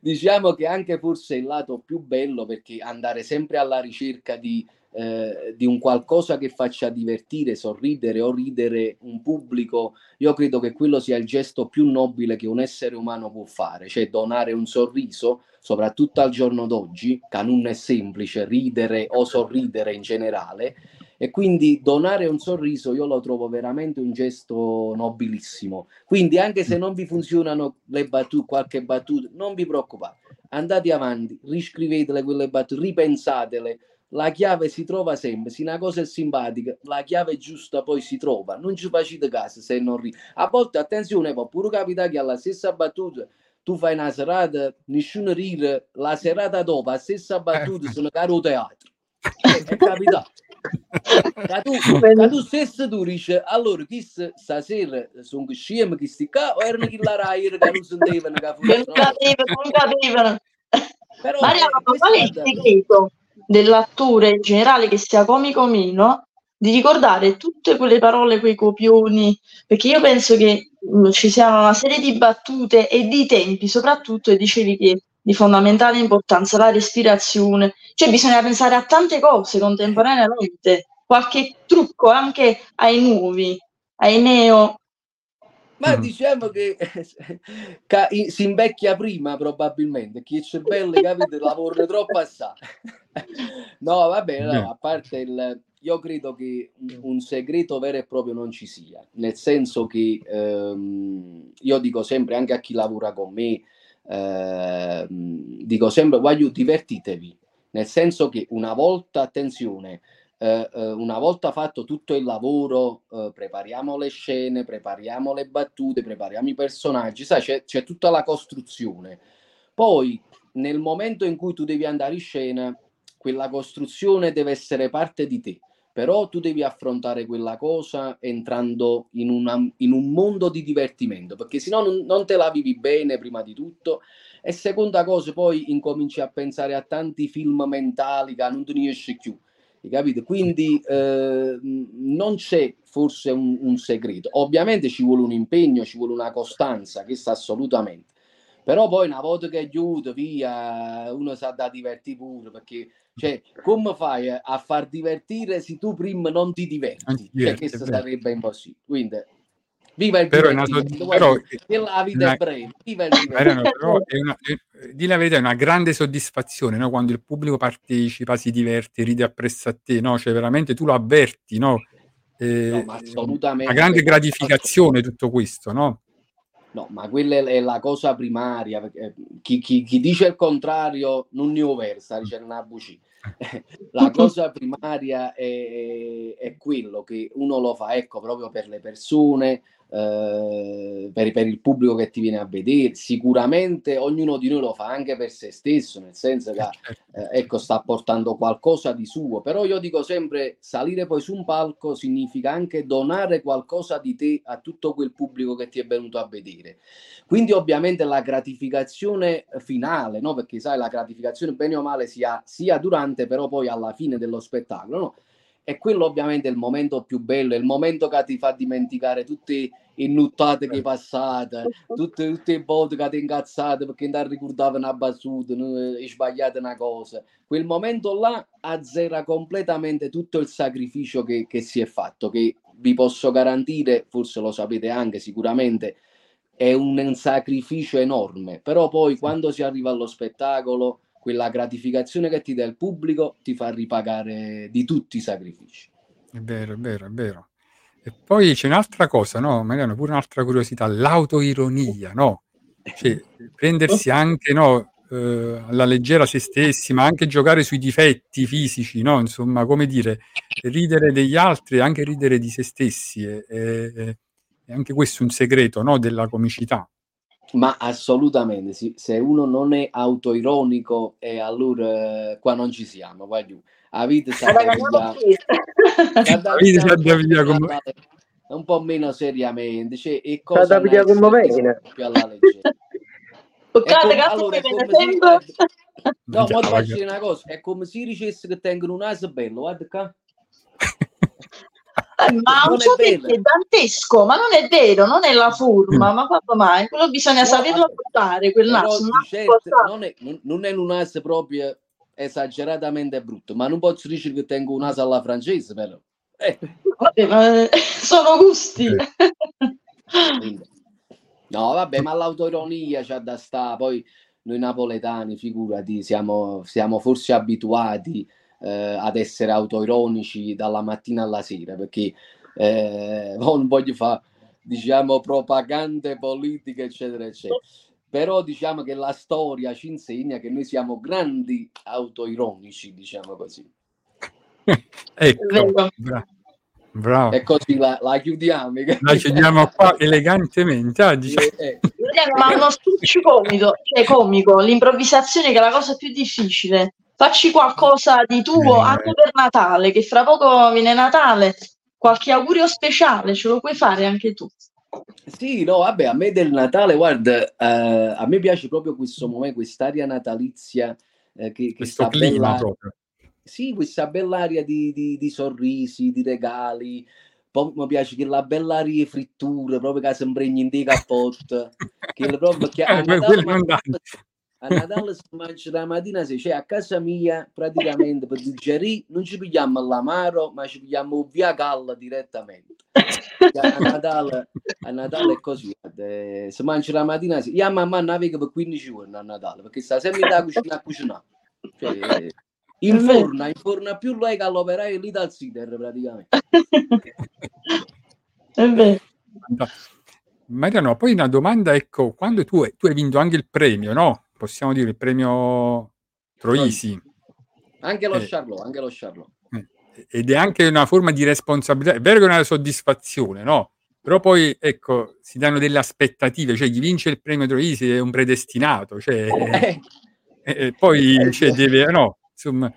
diciamo che anche forse il lato più bello perché andare sempre alla ricerca di, eh, di un qualcosa che faccia divertire, sorridere o ridere un pubblico, io credo che quello sia il gesto più nobile che un essere umano può fare, cioè donare un sorriso, soprattutto al giorno d'oggi, che non è semplice ridere o sorridere in generale, e quindi donare un sorriso io lo trovo veramente un gesto nobilissimo. Quindi anche se non vi funzionano le battute, qualche battuta, non vi preoccupate, andate avanti, riscrivetele quelle battute, ripensatele. La chiave si trova sempre, se una cosa è simpatica, la chiave giusta poi si trova. Non ci facete caso se non ride. A volte, attenzione, può pure capitare che alla stessa battuta tu fai una serata, nessuno ride, la serata dopo, la stessa battuta sono caro teatro. Eh, È capitato. Che tu, che tu stesso tu dici, allora chi stasera sono scemi che sti qua o erano chi la Rai che non sentivano che non capivano, non capivano. Però Mariano, ma qual è il segreto dell'attore in generale, che sia comico o meno, di ricordare tutte quelle parole, quei copioni? Perché io penso che mh, ci siano una serie di battute e di tempi, soprattutto, e dicevi che di fondamentale importanza la respirazione, cioè bisogna pensare a tante cose contemporaneamente, qualche trucco anche ai nuovi, ai neo. Ma Mm. diciamo che *laughs* i- si invecchia prima probabilmente, chi è cervello, capite, lavorano troppo assai. *laughs* No, vabbè, no, Beh. a parte il... Io credo che un- un segreto vero e proprio non ci sia, nel senso che ehm, io dico sempre anche a chi lavora con me, ehm, dico sempre, voglio divertitevi, nel senso che una volta, attenzione, eh, eh, una volta fatto tutto il lavoro, eh, prepariamo le scene, prepariamo le battute, prepariamo i personaggi, sai, c'è, c'è tutta la costruzione. Poi, nel momento in cui tu devi andare in scena, quella costruzione deve essere parte di te, però tu devi affrontare quella cosa entrando in, una- in un mondo di divertimento, perché sennò non, non te la vivi bene prima di tutto. E seconda cosa, poi incominci a pensare a tanti film mentali che non te ne esci più. Capito? Quindi eh, non c'è forse un, un segreto. Ovviamente ci vuole un impegno, ci vuole una costanza, questo assolutamente. Però poi una volta che aiuta, via, uno sa da divertire pure, perché cioè, come fai a, far divertire se tu prima non ti diverti? Ti Cioè, questo sarebbe impossibile. Quindi, viva il Però una però- vita una- è breve, viva il Mariano, però è una, è- di la verità è una grande soddisfazione no? quando il pubblico partecipa, si diverte, ride appresso a te, no? cioè veramente tu lo avverti, no? Eh, No. Una grande gratificazione tutto questo, no? No, ma quella è la cosa primaria. perché Chi, chi- chi dice il contrario non ne versa, dice una buci. *laughs* La cosa primaria è, è quello che uno lo fa, ecco, proprio per le persone, eh, per, per il pubblico che ti viene a vedere. Sicuramente ognuno di noi lo fa anche per se stesso, nel senso che eh, ecco, sta portando qualcosa di suo. Però io dico sempre, salire poi su un palco significa anche donare qualcosa di te a tutto quel pubblico che ti è venuto a vedere. Quindi ovviamente la gratificazione finale, no? perché sai, la gratificazione bene o male si ha sia durante, però poi alla fine dello spettacolo, no? E quello ovviamente è il momento più bello, è il momento che ti fa dimenticare tutte le nuttate che hai passato, *laughs* tutte, tutte le volte che ti incazzate perché non ricordava una battuta, no, hai sbagliato una cosa. Quel momento là azzera completamente tutto il sacrificio che, che si è fatto, che vi posso garantire, forse lo sapete anche sicuramente, è un sacrificio enorme, però poi quando si arriva allo spettacolo, quella gratificazione che ti dà il pubblico ti fa ripagare di tutti i sacrifici. È vero, è vero, è vero. E poi c'è un'altra cosa, no? Mariano, pure un'altra curiosità, l'autoironia, no? Cioè, prendersi *laughs* anche, no, eh, alla leggera se stessi, ma anche giocare sui difetti fisici, no? Insomma, come dire, ridere degli altri e anche ridere di se stessi. È, è- è anche questo un segreto, no? Della comicità. Ma assolutamente, sì. se uno non è autoironico, e allora eh, qua non ci siamo, vai giù. La vita da andiamo via- come- un po' meno seriamente, cioè, e cosa da via come più alla leggera. *laughs* Toccate, grazie allora, è per come il tempo. se- *laughs* No, ma ti faccio dire una cosa, è come se dicessi che tengono un naso bello, guarda qua. Eh, ma Non so è vero. perché è dantesco, ma non è vero, non è la forma, ma quando mai? Quello bisogna No, saperlo portare, quel naso. certo, non, è, non- è un naso proprio esageratamente brutto, ma non posso dire che tengo un naso alla francese, però. Eh, Vabbè, ma, eh, sono gusti. quindi- No, vabbè, ma l'autoironia c'ha da sta, poi noi napoletani, figurati, siamo, siamo forse abituati eh, ad essere autoironici dalla mattina alla sera, perché eh, *laughs* non voglio fare, diciamo, propagande politiche, eccetera, eccetera. Però diciamo che la storia ci insegna che noi siamo grandi autoironici, diciamo così. *laughs* Ecco, Vero. bra- bravo. E così la, la chiudiamo. La chiudiamo qua elegantemente. ah, diciamo- Eh, Vediamo, ma uno speech comico, cioè comico, l'improvvisazione che è la cosa più difficile. Facci qualcosa di tuo Eh. anche per Natale, che fra poco viene Natale. Qualche augurio speciale ce lo puoi fare anche tu. Sì, no, vabbè, a me del Natale, guarda, eh, a me piace proprio questo momento, quest'aria natalizia, eh, che, che questo sta clima bella, proprio. sì, questa bella aria di, di- di sorrisi, di regali, poi mi piace che la bella aria di fritture, proprio che impregna in dei cappotti, che proprio, perché a *laughs* Eh, Natale. A Natale si mangia la mattina, se c'è a casa mia, praticamente per digerire, non ci pigliamo l'amaro, ma ci pigliamo via galla direttamente. a Natale, a Natale è così, eh, si mangia la mattina, sì. io a mamma naviga per 15 giorni a Natale, perché sta sempre da cucina a cucinare. Cioè, *laughs* inforna, inforna più lei che all'operaio lì dal sider praticamente. *laughs* È vero. Mariano, poi una domanda, ecco, quando tu, tu hai vinto anche il premio, no? Possiamo dire il premio Troisi, Anche lo Eh. Charlot, anche lo Charlot. ed è anche una forma di responsabilità, è vero che è una soddisfazione, no? Però poi, ecco, si danno delle aspettative, cioè chi vince il premio Troisi è un predestinato, cioè, Eh, *laughs* e- e poi cioè, deve, no, insomma,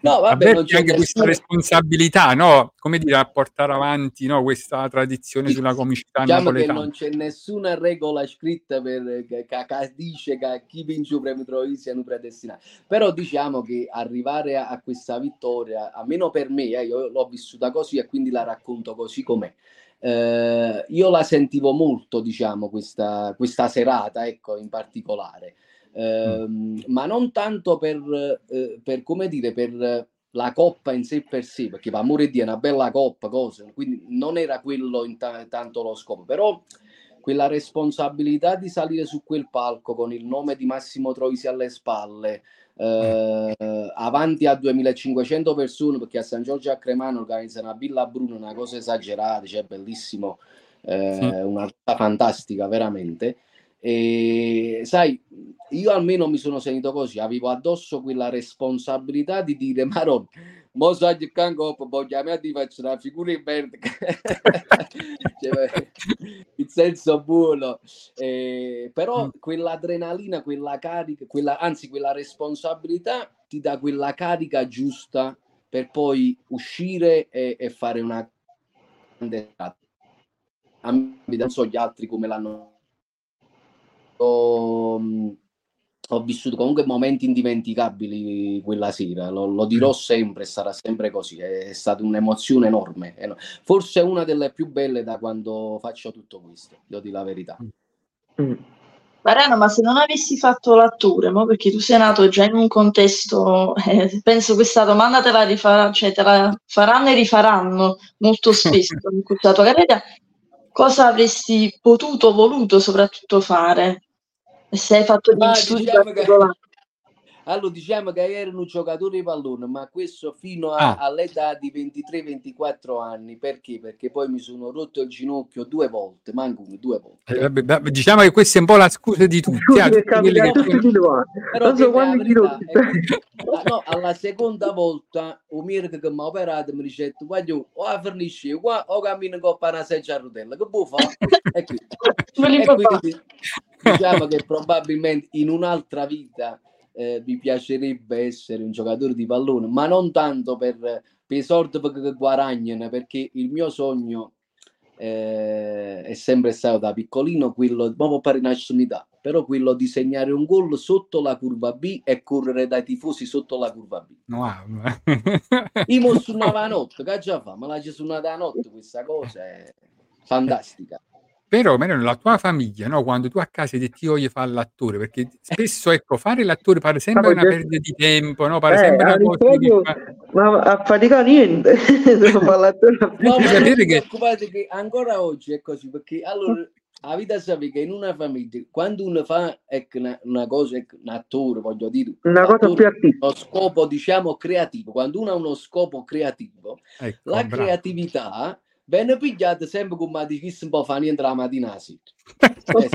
No, vabbè, non avverti c'è anche questa nessuno- responsabilità, no? Come dire, a portare avanti no, questa tradizione Sì, sulla comicità Diciamo che napoletana. non c'è nessuna regola scritta per, che, che- dice che chi vince il premio Troisi siano predestinati. Però diciamo che arrivare a, a questa vittoria, almeno per me, eh, io l'ho vissuta così e quindi la racconto così com'è. Eh, io la sentivo molto, diciamo, questa, questa serata, ecco, in particolare. Ehm, ma non tanto per, eh, per, come dire, per la coppa in sé per sé, perché per amore di è una bella coppa, cosa, quindi non era quello inta- tanto lo scopo, però quella responsabilità di salire su quel palco con il nome di Massimo Troisi alle spalle, eh, avanti a 2500 persone, perché a San Giorgio a Cremano organizza una Villa Bruno, una cosa esagerata, cioè bellissimo, eh, Sì. una cosa fantastica veramente. E sai, io almeno mi sono sentito così, avevo addosso quella responsabilità di dire, Maron, mo sai che canco, voglio a me ti faccio una figura in verde. *laughs* Cioè, il senso buono. Eh, però quell'adrenalina, quella carica, quella, anzi quella responsabilità ti dà quella carica giusta per poi uscire e, e fare una grande serata. A me, non so gli altri come l'hanno Oh, mh, ho vissuto comunque momenti indimenticabili quella sera, lo, lo dirò sempre, sarà sempre così, è stata un'emozione enorme, eno- forse una delle più belle da quando faccio tutto questo, devo dire la verità. Mm. Mariano, ma se non avessi fatto l'attore, mo perché tu sei nato già in un contesto, *laughs* eh, penso questa domanda te la, rifà- cioè te la faranno e rifaranno molto spesso *laughs* in questa tua carriera, cosa avresti potuto, voluto soprattutto fare? E se hai fatto degli Ma studi diciamo che- particolari? Allora, diciamo che ero un giocatore di pallone, ma questo fino Ah. a- all'età di 23-24 anni, perché? Perché poi mi sono rotto il ginocchio due volte, manco una, due volte. Eh, vabbè, vabbè, diciamo che questa è un po' la scusa di tutti. Scusi, ah, che che tutti. Però so verità che- ah, no, alla seconda volta un medico che mi ha operato mi dice guarda o la fornisci qua o cammino con una sedia a rotella che fare e *laughs* quindi, e quindi diciamo che probabilmente in un'altra vita eh, mi piacerebbe essere un giocatore di pallone ma non tanto per, per i soldi che guadagnano perché il mio sogno eh, è sempre stato da piccolino quello proprio per rinascimentà però quello di segnare un gol sotto la curva B e correre dai tifosi sotto la curva B. Wow. io mo *laughs* suonava la notte che già fa? Ma la ci suonata la notte questa cosa è fantastica Però, Mariano, la tua famiglia, no? quando tu a casa ti voglio fare l'attore, perché spesso ecco, fare l'attore pare sempre una perdita di tempo, no? pare Eh, sempre una cosa di ma a fatica niente. *laughs* Devo fare l'attore No, ma non preoccupate che ancora oggi è così, perché allora la vita sapete che in una famiglia, quando uno fa ecco, una, una cosa, ecco, un attore, voglio dire, Una cosa più artistica. uno scopo, diciamo, creativo, quando uno ha uno scopo creativo, Ecco, la bravo. creatività viene pigliata sempre come di chi non può fare niente la mattina a *laughs* sera. Eh,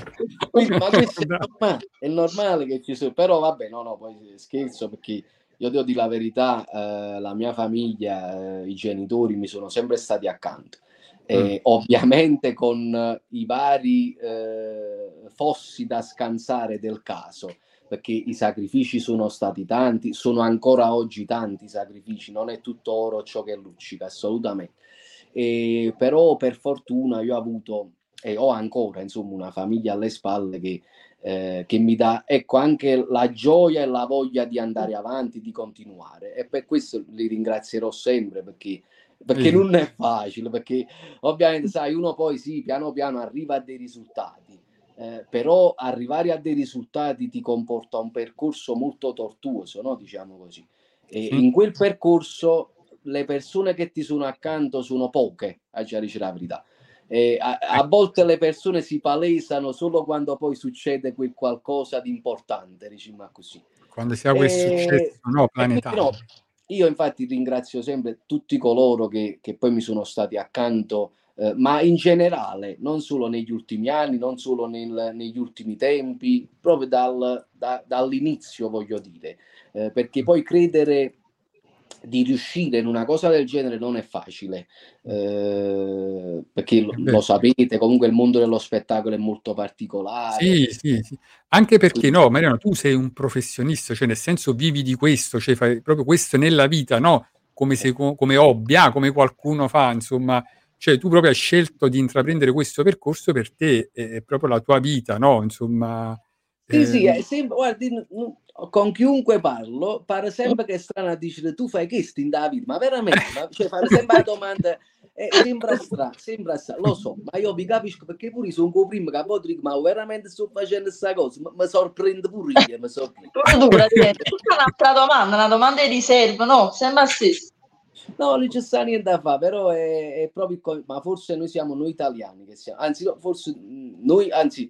Quindi, ma questo è normale, è normale che ci sono, però vabbè, no, no, poi scherzo perché io devo dire la verità, eh, la mia famiglia, eh, i genitori mi sono sempre stati accanto. E ovviamente con eh, i vari eh, fossi da scansare del caso, perché i sacrifici sono stati tanti, sono ancora oggi tanti i sacrifici, non è tutto oro ciò che luccica, assolutamente. E, però per fortuna io ho avuto e ho ancora insomma una famiglia alle spalle che, eh, che mi dà ecco anche la gioia e la voglia di andare avanti, di continuare e per questo li ringrazierò sempre perché, perché Sì. non è facile, perché ovviamente sai uno poi sì piano piano arriva a dei risultati. eh, però arrivare a dei risultati ti comporta un percorso molto tortuoso, no? diciamo così. E Sì. in quel percorso le persone che ti sono accanto sono poche, a dire la verità. E a, a volte le persone si palesano solo quando poi succede quel qualcosa di importante, diciamo così. Quando si ha quel E- successo no, e quindi, planetario. no, io infatti ringrazio sempre tutti coloro che, che poi mi sono stati accanto, eh, ma in generale, non solo negli ultimi anni, non solo nel- negli ultimi tempi, proprio dal- da- dall'inizio voglio dire, Eh, perché poi credere di riuscire in una cosa del genere non è facile, eh, perché lo, lo sapete, comunque il mondo dello spettacolo è molto particolare. Sì, sì, sì. Anche perché no, Mariano, tu sei un professionista, cioè nel senso vivi di questo, cioè fai proprio questo nella vita, no? Come, se, come hobby, ah, come qualcuno fa, insomma, cioè tu proprio hai scelto di intraprendere questo percorso per te, è proprio la tua vita, no? Insomma, Sì, sì, eh, è sempre, guardi, con chiunque parlo, pare sempre che è strano a dire tu fai questo in Davide, ma veramente, ma, cioè fare *laughs* sempre la domanda, eh, sembra strano, sembra strano, lo so, ma io vi capisco perché pure io sono un primo che a volte dico, ma veramente sto facendo questa cosa, ma mi sorprende pure io, mi sorprende. Un'altra domanda, una domanda di riserva, no? Sembra stesso. No, non c'è sta niente da fare, però è, è proprio, co- ma forse noi siamo noi italiani che siamo, anzi, no, forse mh, noi, anzi,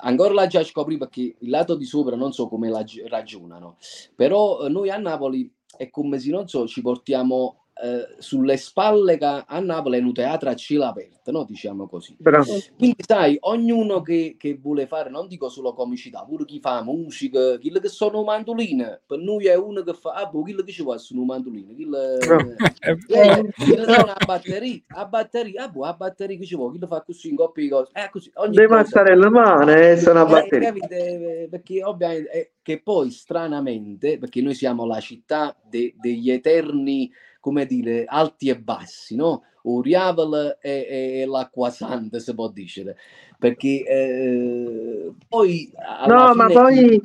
ancora la già scoprì perché il lato di sopra non so come la gi- ragionano, però eh, noi a Napoli è come se, non so, ci portiamo eh, sulle spalle che a Napoli è un teatro a cielo aperto, no? Diciamo così. Bravo. Quindi, sai, ognuno che, che vuole fare, non dico solo comicità, pure chi fa musica, chi che sono mandoline, per noi è uno che fa, ah, boh, chi che ci vuole sono mandoline, No. eh, eh, le suona a batteria, a batteria, ah, boh, a batteria che ci vuole, chi lo fa così in coppia di cose, eh, così, ogni Devi alzare le mani e sono a Eh, batteria. capite? Eh, Perché ovviamente, eh, che poi stranamente, perché noi siamo la città de- degli eterni, come dire, alti e bassi, no? Uriavel e, e- e l'acqua santa, si può dire, perché eh, poi No, ma fine poi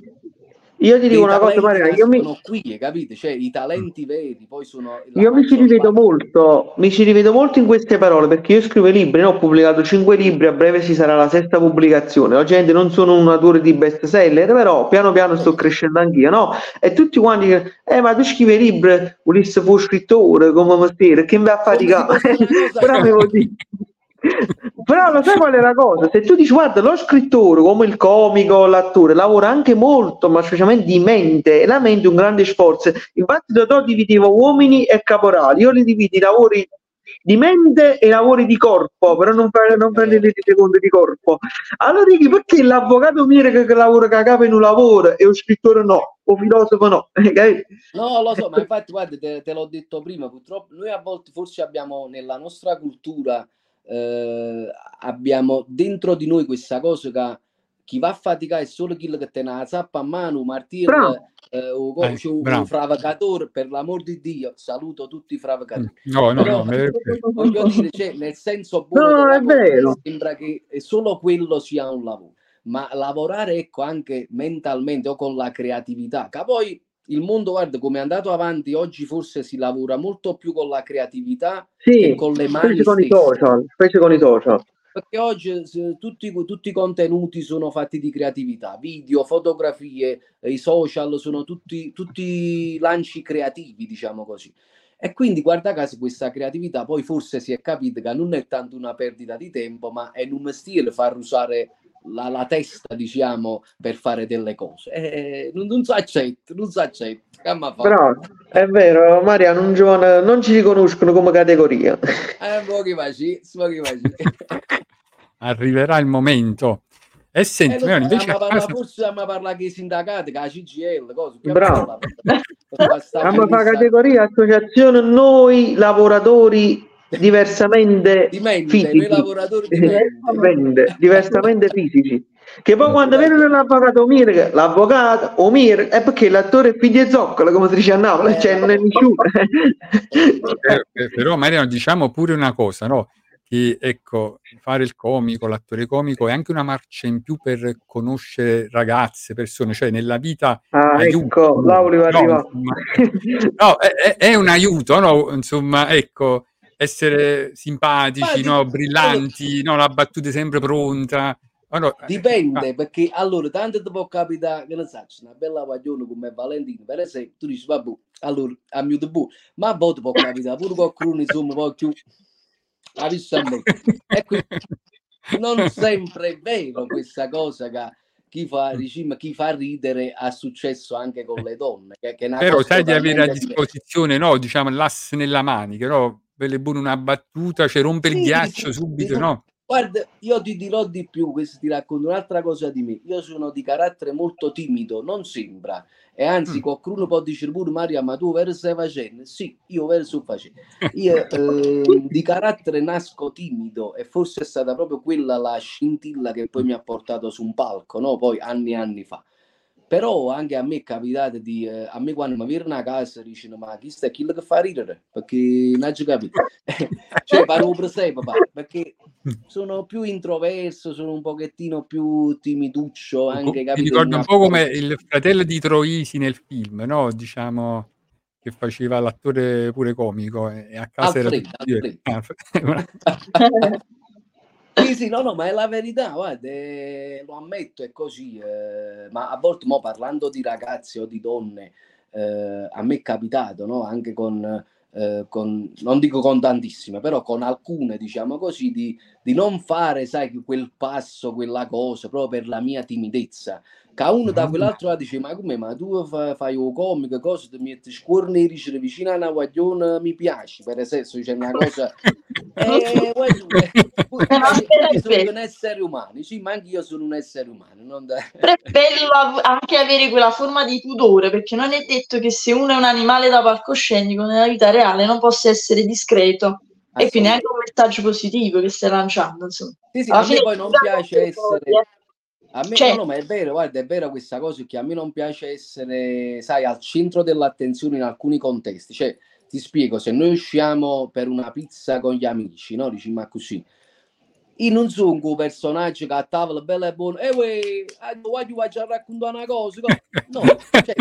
Io ti dico una cosa, Maria, io mi, qui, capite? Cioè, i talenti veri poi sono io mi ci rivedo parte. molto, mi ci rivedo molto in queste parole perché io scrivo libri, ne ho pubblicato cinque libri, a breve ci sarà la sesta pubblicazione. Oggi non sono un autore di best seller, però piano piano sto crescendo anch'io, no? E tutti quanti dicono, eh, ma tu scrivi libri, volessi fare scrittore come mestiere, che mi va a Come si faticare? fosse una *laughs* cosa Però vuol dire- Però lo sai qual è la cosa? Se tu dici guarda, lo scrittore come il comico, l'attore, lavora anche molto, ma specialmente di mente, e la mente è un grande sforzo. Infatti da te dividevo uomini e caporali, io li divido i lavori di mente e lavori di corpo, però non, pre- non prendete i secondi di corpo. Allora dici perché l'avvocato mira che, che lavora capo in un lavoro e lo scrittore no, o filosofo no? *laughs* No, lo so, ma infatti, guarda, te, te l'ho detto prima, purtroppo noi a volte forse abbiamo nella nostra cultura, eh, abbiamo dentro di noi questa cosa che chi va a faticare è solo chi che te ne zappa a mano, martir, Bravo. eh, o, co- Eh, un, fravacatore, per l'amor di Dio, saluto tutti i fravacatori. No, no, Però no, me- voglio *laughs* dire, cioè, nel senso buono No, vero. sembra che solo quello sia un lavoro, ma lavorare ecco anche mentalmente o con la creatività, che poi il mondo, guarda, come è andato avanti, oggi forse si lavora molto più con la creatività che Sì, con le mani specie con i social, specie con i social. Perché oggi se, tutti, tutti i contenuti sono fatti di creatività, video, fotografie, eh, i social sono tutti, tutti lanci creativi, diciamo così. E quindi, guarda caso, questa creatività poi forse si è capito che non è tanto una perdita di tempo, ma è un mestiere far usare la, la testa, diciamo, per fare delle cose. E non, non si accetta, non si accetta. Ma? Bravo, è vero, Mariano, un giovane, non ci riconoscono come categoria. Eh, che faci. arriverà il momento. E Eh, senti, Leone, so, invece ma a parla, forse stiamo parlando che i sindacati, che la CGL, cosa, che Bravo. parla? Stiamo fa categoria associazione noi lavoratori diversamente Di mente, fisici. lavoratori di mente. Diversamente, diversamente fisici. Che poi quando vedono l'avvocato Omir, l'avvocato Omir è perché l'attore è figlio zoccola, come si dice a Napoli, cioè non è nessuno. *laughs* Eh, eh, però Mariano diciamo pure una cosa, no? Che ecco, fare il comico, l'attore comico è anche una marcia in più per conoscere ragazze, persone, cioè nella vita Ah, aiuta. ecco, No, no, è- è un aiuto, no? Insomma, ecco, essere simpatici, Ma no? di- brillanti, no? La battuta sempre pronta. No, eh, Dipende, perché allora tanto ti può capitare, che ne so, una bella guaglione come Valentino, per esempio, tu dici, vabbè, allora, a mio debutto, ma a volte può capitare pure qualcuno, insomma, un po' più. E quindi non sempre è vero questa cosa che chi fa, dici, ma chi fa ridere ha successo anche con le donne, che, che è Però sai di avere a disposizione, no, diciamo, l'asse nella manica, no? Pure una battuta, cioè rompe il Sì, ghiaccio sì, subito, sì. no? Guarda, io ti dirò di più, questo ti racconto un'altra cosa di me. Io sono di carattere molto timido, non sembra. E anzi, Mm. qualcuno può dire pure, Maria, ma tu vero stai facendo? Sì, io vero sto facendo. Io *laughs* eh, di carattere nasco timido e forse è stata proprio quella la scintilla che poi mi ha portato su un palco, no? Poi anni e anni fa. Però anche a me è capitato di, eh, a me quando mi viene a casa dicono ma chi sta chi che fa ridere? Perché non ci capito. *laughs* cioè parlo per sé papà, perché sono più introverso, sono un pochettino più timiduccio, anche Mi in un po' come il fratello di Troisi nel film, no? Diciamo che faceva l'attore pure comico e e a casa era Alfredo, *laughs* *laughs* tutto diverso. Alfredo. Ah, Sì, sì, no, no, ma è la verità, guarda, eh, lo ammetto, è così, eh, ma a volte, mo, parlando di ragazzi o di donne, eh, a me è capitato, no, anche con, eh, con, non dico con tantissime, però con alcune, diciamo così, di, di non fare, sai, quel passo, quella cosa, proprio per la mia timidezza. Che uno da Mhm. quell'altro dice, ma come, ma tu fa- fai un comico, cosa, ti metti scornerici vicino a una guaglione, mi piace, per esempio, c'è una cosa... *laughs* Eh, sono un essere umano, sì, ma anche io sono un essere umano. Non da... *laughs* Però è bello anche avere quella forma di pudore, perché non è detto che se uno è un animale da palcoscenico nella vita reale non possa essere discreto. E quindi è anche un messaggio positivo che stai lanciando, insomma. Sì, sì, a me poi non piace essere... eh. A me, Cioè- no, ma è vero, guarda, è vera questa cosa, che a me non piace essere, sai, al centro dell'attenzione in alcuni contesti. Cioè, ti spiego, se noi usciamo per una pizza con gli amici, no? Dici, ma così, Io non sono personaggio che a tavola bella e buona, e uè, ah, voglio raccontare una cosa. No, *laughs* cioè,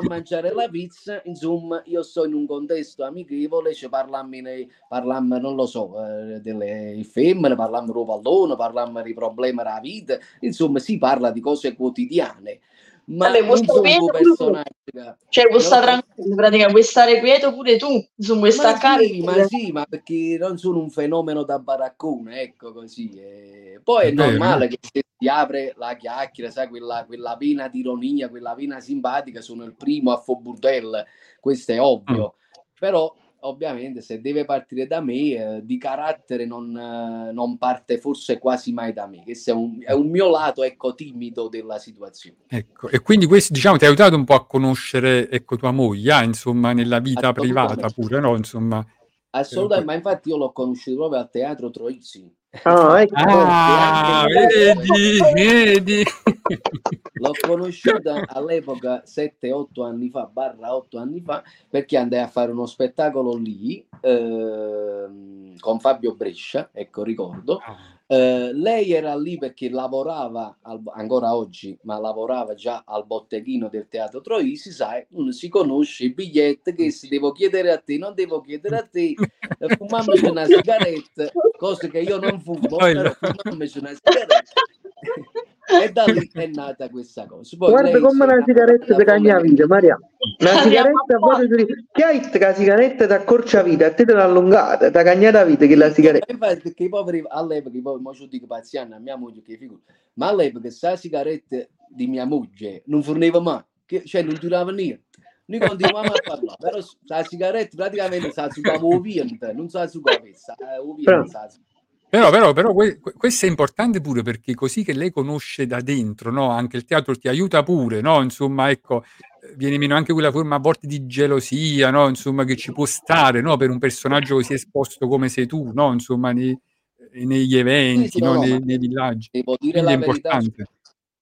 ci andiamo a mangiare la pizza, insomma, io sto in un contesto amichevole, ci parliamo, in- parliamo, non lo so, eh, delle femmine, parliamo di pallone, parliamo di problemi della vita, insomma, si parla di cose quotidiane. Ma Vabbè, non questo sono tu. personaggio. Cioè, vuoi stare tranquillo, in pratica, vuoi stare quieto pure tu, insomma, vuoi Ma staccare. sì, ma sì, ma perché non sono un fenomeno da baraccone, ecco così. eh. Poi è È vero. normale che si apre la chiacchiera, sai, quella, quella vena di ironia, quella vena simpatica, sono il primo a fo burdel, questo è ovvio. Però, ovviamente, se deve partire da me, eh, di carattere non, eh, non parte forse quasi mai da me, questo è un, è un mio lato, ecco, timido della situazione. Ecco, e quindi questo diciamo ti ha aiutato un po' a conoscere ecco, tua moglie, ah, insomma, nella vita privata pure, no? Insomma, Assolutamente, ma infatti io l'ho conosciuto proprio al teatro Troisi. Ah, ecco. ah, vedi, vedi. L'ho conosciuta all'epoca 7-8 anni fa, barra 8 anni fa, perché andai a fare uno spettacolo lì ehm, con Fabio Brescia, ecco ricordo. Eh, lei era lì perché lavorava, al- ancora oggi, ma lavorava già al botteghino del Teatro Troisi, sai, uno si conosce i biglietti che si devo chiedere a te, non devo chiedere a te, eh, fumammoci una sigaretta, cose che io non fumo, però fumammoci una sigaretta. *laughs* e da lì è nata questa cosa. Poi Guarda come una sigaretta innamorata ti cagna come me. vita, Maria. Una sigaretta a volte di... Che hai che la sigaretta ti accorcia vita, a te te l'ha allungata, ti ha cagnata vita che la sigaretta. Infatti, perché i poveri all'epoca, i poveri, mo ci dico paziani a mia moglie che figura, ma all'epoca sta sigaretta di mia moglie non forniva mai, che- cioè non durava niente. Noi continuavamo a parlare, però la sigaretta praticamente sa su come vento, non sa su come sa, su- Però, però, però que- que- questo è importante pure perché così che lei conosce da dentro, no? Anche il teatro ti aiuta pure, no? Insomma, ecco, viene meno anche quella forma a volte di gelosia, no? Insomma, che ci può stare, no? Per un personaggio così esposto come sei tu, no? Insomma, nei- negli eventi, Sì, no, no? no, Nei, nei villaggi. Devo dire Quindi la verità,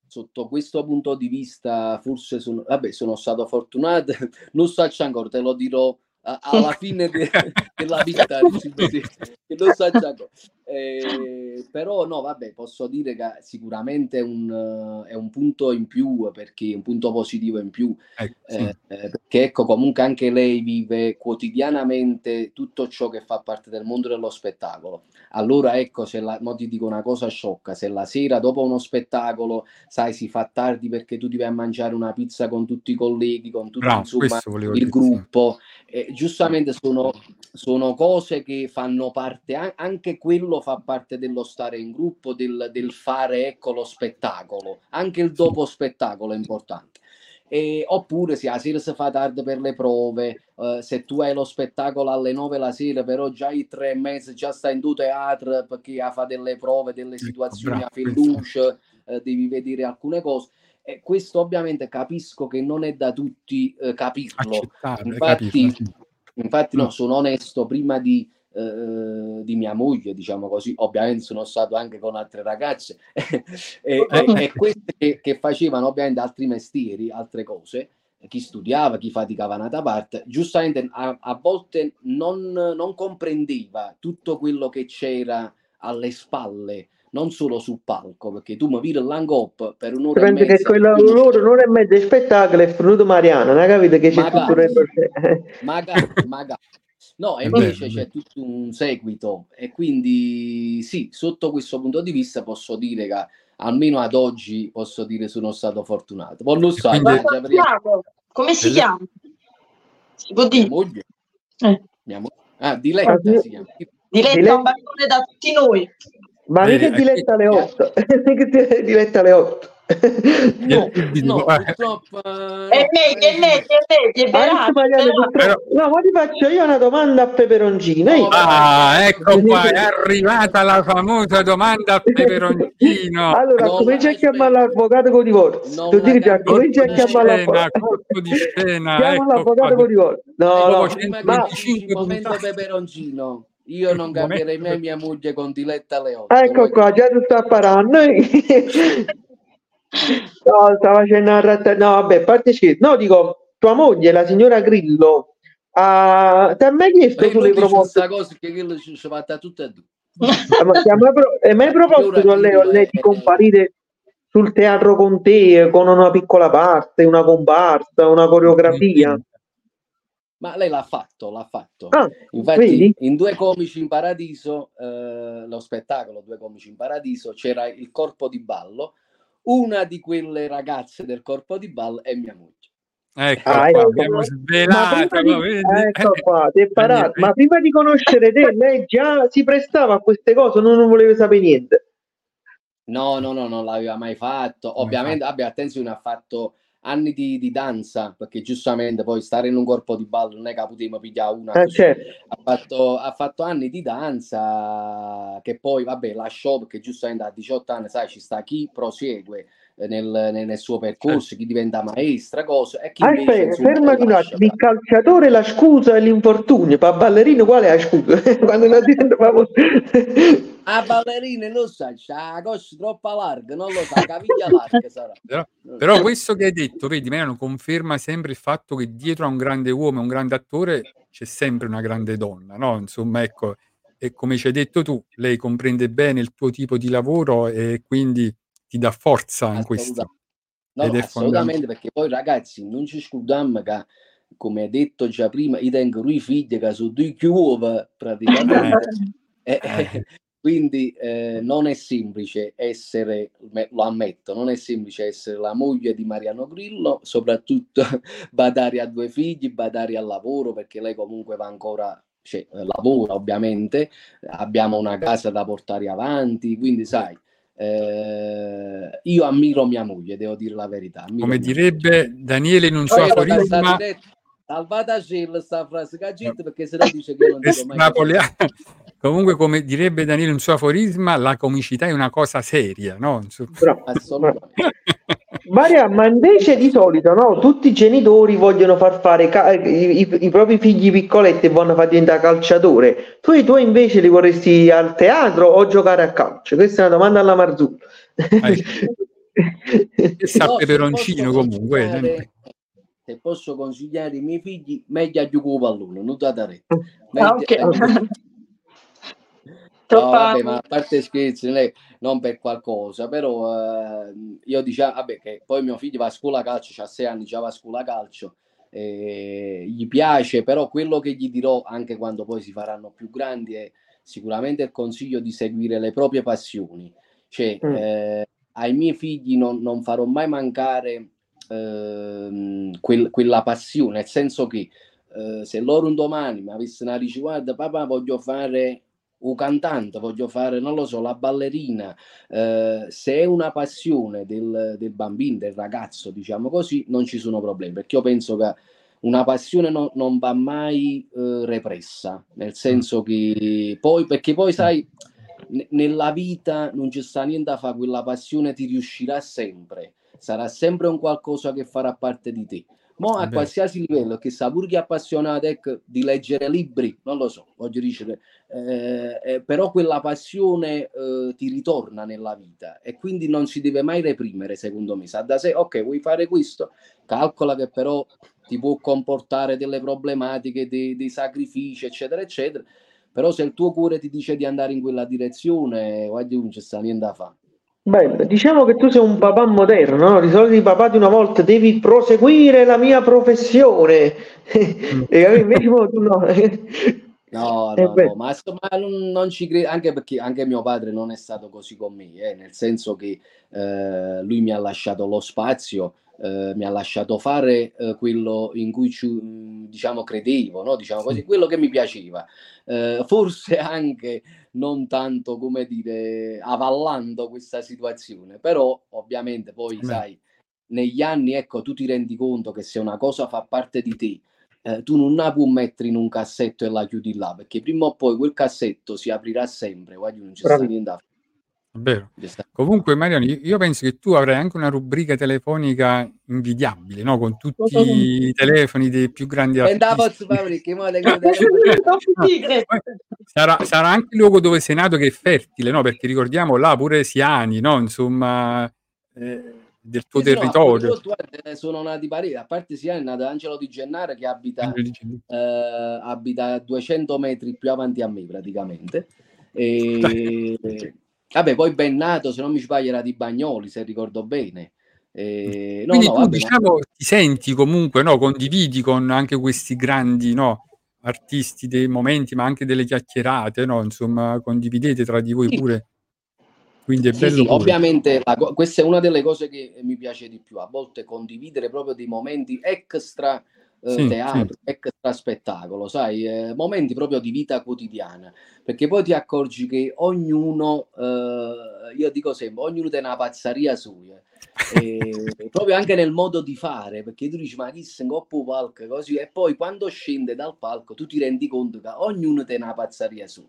sotto questo punto di vista, forse sono, vabbè, sono stato fortunato, *laughs* non so ancora, te lo dirò alla fine de- *laughs* della vita, non so ancora. Eh, però no, vabbè, posso dire che sicuramente è un, eh, è un punto in più, perché un punto positivo in più, Ecco, sì. eh, eh, perché ecco, comunque anche lei vive quotidianamente tutto ciò che fa parte del mondo dello spettacolo. Allora, ecco, se la, mo ti dico una cosa sciocca, se la sera dopo uno spettacolo, sai, si fa tardi perché tu ti vai a mangiare una pizza con tutti i colleghi, con tutti, Bravo, insomma, il dire, sì. gruppo, eh, giustamente sono, sono cose che fanno parte, an- anche quello fa parte dello stare in gruppo, del, del fare, ecco, lo spettacolo, anche il dopo spettacolo è importante. E- oppure se la sera si fa tardi per le prove, eh, se tu hai lo spettacolo alle 9 la sera, però già ai tre mezza già stai in due teatri perché fa delle prove, delle situazioni bravo, a fiducia, eh, devi vedere alcune cose. E questo ovviamente capisco che non è da tutti eh, capirlo. Infatti, infatti no, sono onesto, prima di, eh, di mia moglie, diciamo così, ovviamente sono stato anche con altre ragazze, *laughs* e, e- Eh. e queste che, che facevano ovviamente altri mestieri, altre cose, chi studiava, chi faticava un'altra parte, giustamente a, a volte non, non comprendeva tutto quello che c'era alle spalle, non solo sul palco, perché tu mi vedi l'angop per un'ora e Penso che mezza, quello loro non è mezzo di spettacolo, è fruto Mariano, non capite che c'è Magari. tutto il magari, magari. No, e invece c'è tutto un seguito e quindi sì, sotto questo punto di vista posso dire che almeno ad oggi posso dire sono stato fortunato. Poi non so, quindi- eh, già per Santiago, come si E le- chiama? Si può mia dire? moglie, Eh, mia mo- ah, Diletta Ah, sì. si chiama. diletta Diletta- un bacione da tutti noi. Ma mica eh, diletta alle 8. Mica diletta alle 8. *laughs* No, no, eh, purtroppo eh, E no, meglio, è meglio, è meglio, è Ah, verace, Mariano, purtroppo- No, ma ti faccio io una domanda a peperoncino. No, Ah, ecco qua, è arrivata la famosa domanda al peperoncino. *laughs* Allora, Non comincia a chiamare l'avvocato con divorzio. Non Tu dici comincia a chiamare l'avvocato. di scena, Chiama ecco l'avvocato con divorzio. No, no, ma... momento peperoncino, io non cambierei mai mia moglie con Diletta 8. Ecco qua, già ti sta parando. No, sta facendo una ratta... No, vabbè, parte scherzi. No, dico, tua moglie, la signora Grillo, ha... ti ha mai chiesto sulle proposte? questa cosa che quello ci ci fatta tutte e due. Ah, Ma ti ha mai, pro- hai mai proposto tu a lei, a lei di Eh, comparire sul teatro con te con una piccola parte, una comparsa, una coreografia? Ma lei l'ha fatto, l'ha fatto. Ah, Infatti, vedi? in Due Comici in Paradiso, eh, lo spettacolo Due Comici in Paradiso, c'era il corpo di ballo. Una di quelle ragazze del corpo di ballo è mia moglie. Ecco Ah, qua, ecco. abbiamo Ma svelata, prima di, ma vedi? ecco qua, ti è parato. Vedi? Ma prima di conoscere te, lei già si prestava a queste cose, non, non voleva sapere niente. No, no, no, non l'aveva mai fatto. Ovviamente, vabbè, attenzione, ha fatto anni di, di danza, perché giustamente poi stare in un corpo di ballo non è che potremmo pigliare una Eh, certo. Ha fatto, ha fatto anni di danza che poi, vabbè, lasciò perché giustamente a 18 anni, sai, ci sta chi prosegue eh, nel, nel- suo percorso, chi diventa maestra, cose, e chi invece, Aspetta, insomma, fermati un attimo. Il calciatore la scusa è l'infortunio, per ballerino qual è la scusa? *laughs* Quando diventa famoso. A ballerina non sa, c'ha la coscia troppo larga, non lo sa, caviglia larga sarà. *laughs* Però, però questo che hai detto, vedi, Milano conferma sempre il fatto che dietro a un grande uomo, a un grande attore, c'è sempre una grande donna, no? Insomma, ecco, e come ci hai detto tu, lei comprende bene il tuo tipo di lavoro e quindi ti dà forza in questo. No, Ed assolutamente, perché poi ragazzi non ci scudiamo che, come hai detto già prima, io tengo due figli che sono due chiuove praticamente. Eh, eh, quindi eh, non è semplice essere, lo ammetto, non è semplice essere la moglie di Mariano Grillo, soprattutto *laughs* badare a due figli, badare al lavoro, perché lei comunque va ancora, cioè, eh, lavora ovviamente, abbiamo una casa da portare avanti, quindi sai, eh, io ammiro mia moglie, devo dire la verità. Come direbbe Daniele in un suo aforisma, detto, Salvata a Shell sta frase cagita perché se no dice che io non *laughs* dico mai Napoleano. Comunque, come direbbe Daniele in un suo aforisma, la comicità è una cosa seria, no? *laughs* Assolutamente. *laughs* Maria, ma invece di solito no, tutti i genitori vogliono far fare ca- i, i- i propri figli piccoletti e vogliono far diventare calciatore. Tu, tu invece li vorresti al teatro o giocare a calcio? Questa è una domanda alla Marzullo. *laughs* Che sa No, peperoncino comunque. eh. Se posso consigliare i miei figli, meglio a giocare pallone, non date retta. Ah, Meglio- ok. No, vabbè, ma a parte scherzi, non, è- non per qualcosa, però eh, io diciamo, vabbè, che poi mio figlio va a scuola calcio, ha sei anni, già va a scuola calcio, eh, gli piace, però quello che gli dirò anche quando poi si faranno più grandi è sicuramente il consiglio di seguire le proprie passioni. Cioè, Mm. eh, ai miei figli non, non farò mai mancare ehm, quel- quella passione, nel senso che eh, se loro un domani mi avessero a dire guarda papà voglio fare un cantante, voglio fare, non lo so, la ballerina, eh, se è una passione del, del bambino, del ragazzo, diciamo così, non ci sono problemi, perché io penso che una passione no- non va mai eh, repressa, nel senso che poi, perché poi sai, ne- nella vita non ci sta niente da fare, quella passione ti riuscirà sempre, sarà sempre un qualcosa che farà parte di te. Mo a Beh. qualsiasi livello, che sa pure chi è appassionato ecco, di leggere libri, non lo so, voglio dire, eh, eh, però quella passione eh, ti ritorna nella vita e quindi non si deve mai reprimere, secondo me. Sa da sé, ok, vuoi fare questo? Calcola che però ti può comportare delle problematiche, dei, dei sacrifici, eccetera, eccetera. Però se il tuo cuore ti dice di andare in quella direzione, guarda, non c'è sta niente da fare. Bello, diciamo che tu sei un papà moderno, no? Di solito i papà di una volta devi proseguire la mia professione. *laughs* e invece tu no. No, *laughs* no, beh. no, ma, insomma, non, ci credo, anche perché anche mio padre non è stato così con me, eh, nel senso che eh, lui mi ha lasciato lo spazio, eh, mi ha lasciato fare eh, quello in cui ci- mh, diciamo credevo, no? Diciamo così, quello che mi piaceva. Eh, forse anche non tanto, come dire, avallando questa situazione, però ovviamente poi, Beh. sai, negli anni, ecco, tu ti rendi conto che se una cosa fa parte di te, eh, tu non la puoi mettere in un cassetto e la chiudi là, perché prima o poi quel cassetto si aprirà sempre, guardi, non sta Bravi. niente da vero. Comunque, Mariano, io io penso che tu avrai anche una rubrica telefonica invidiabile, no? Con tutti i telefoni dei più grandi andavo artisti. *laughs* *laughs* sarà, sarà anche il luogo dove sei nato che è fertile, no? Perché ricordiamo là pure Siani, no? Insomma, eh, del tuo Sì, sì, no, territorio. appunto, guarda, sono nati parecchi, a parte sia è nato Angelo Di Gennaro che abita, Angelo Di Gennaro. eh, abita a 200 metri più avanti a me praticamente. E... Vabbè, poi Bennato, se non mi sbaglio, era di Bagnoli, se ricordo bene. E... No, Quindi no, tu vabbè, ma- diciamo ti senti comunque, no, condividi con anche questi grandi, no, artisti dei momenti, ma anche delle chiacchierate, no, insomma, condividete tra di voi Sì. pure. Quindi è Sì, bello sì, ovviamente la questa è una delle cose che mi piace di più, a volte condividere proprio dei momenti extra eh, Sì, teatro, extra spettacolo, sai, eh, momenti proprio di vita quotidiana, perché poi ti accorgi che ognuno, eh, io dico sempre, ognuno ha una pazzaria sua, *laughs* e proprio anche nel modo di fare, perché tu dici ma chi se coppo palco così, e poi quando scende dal palco tu ti rendi conto che ognuno ha una pazzaria sua.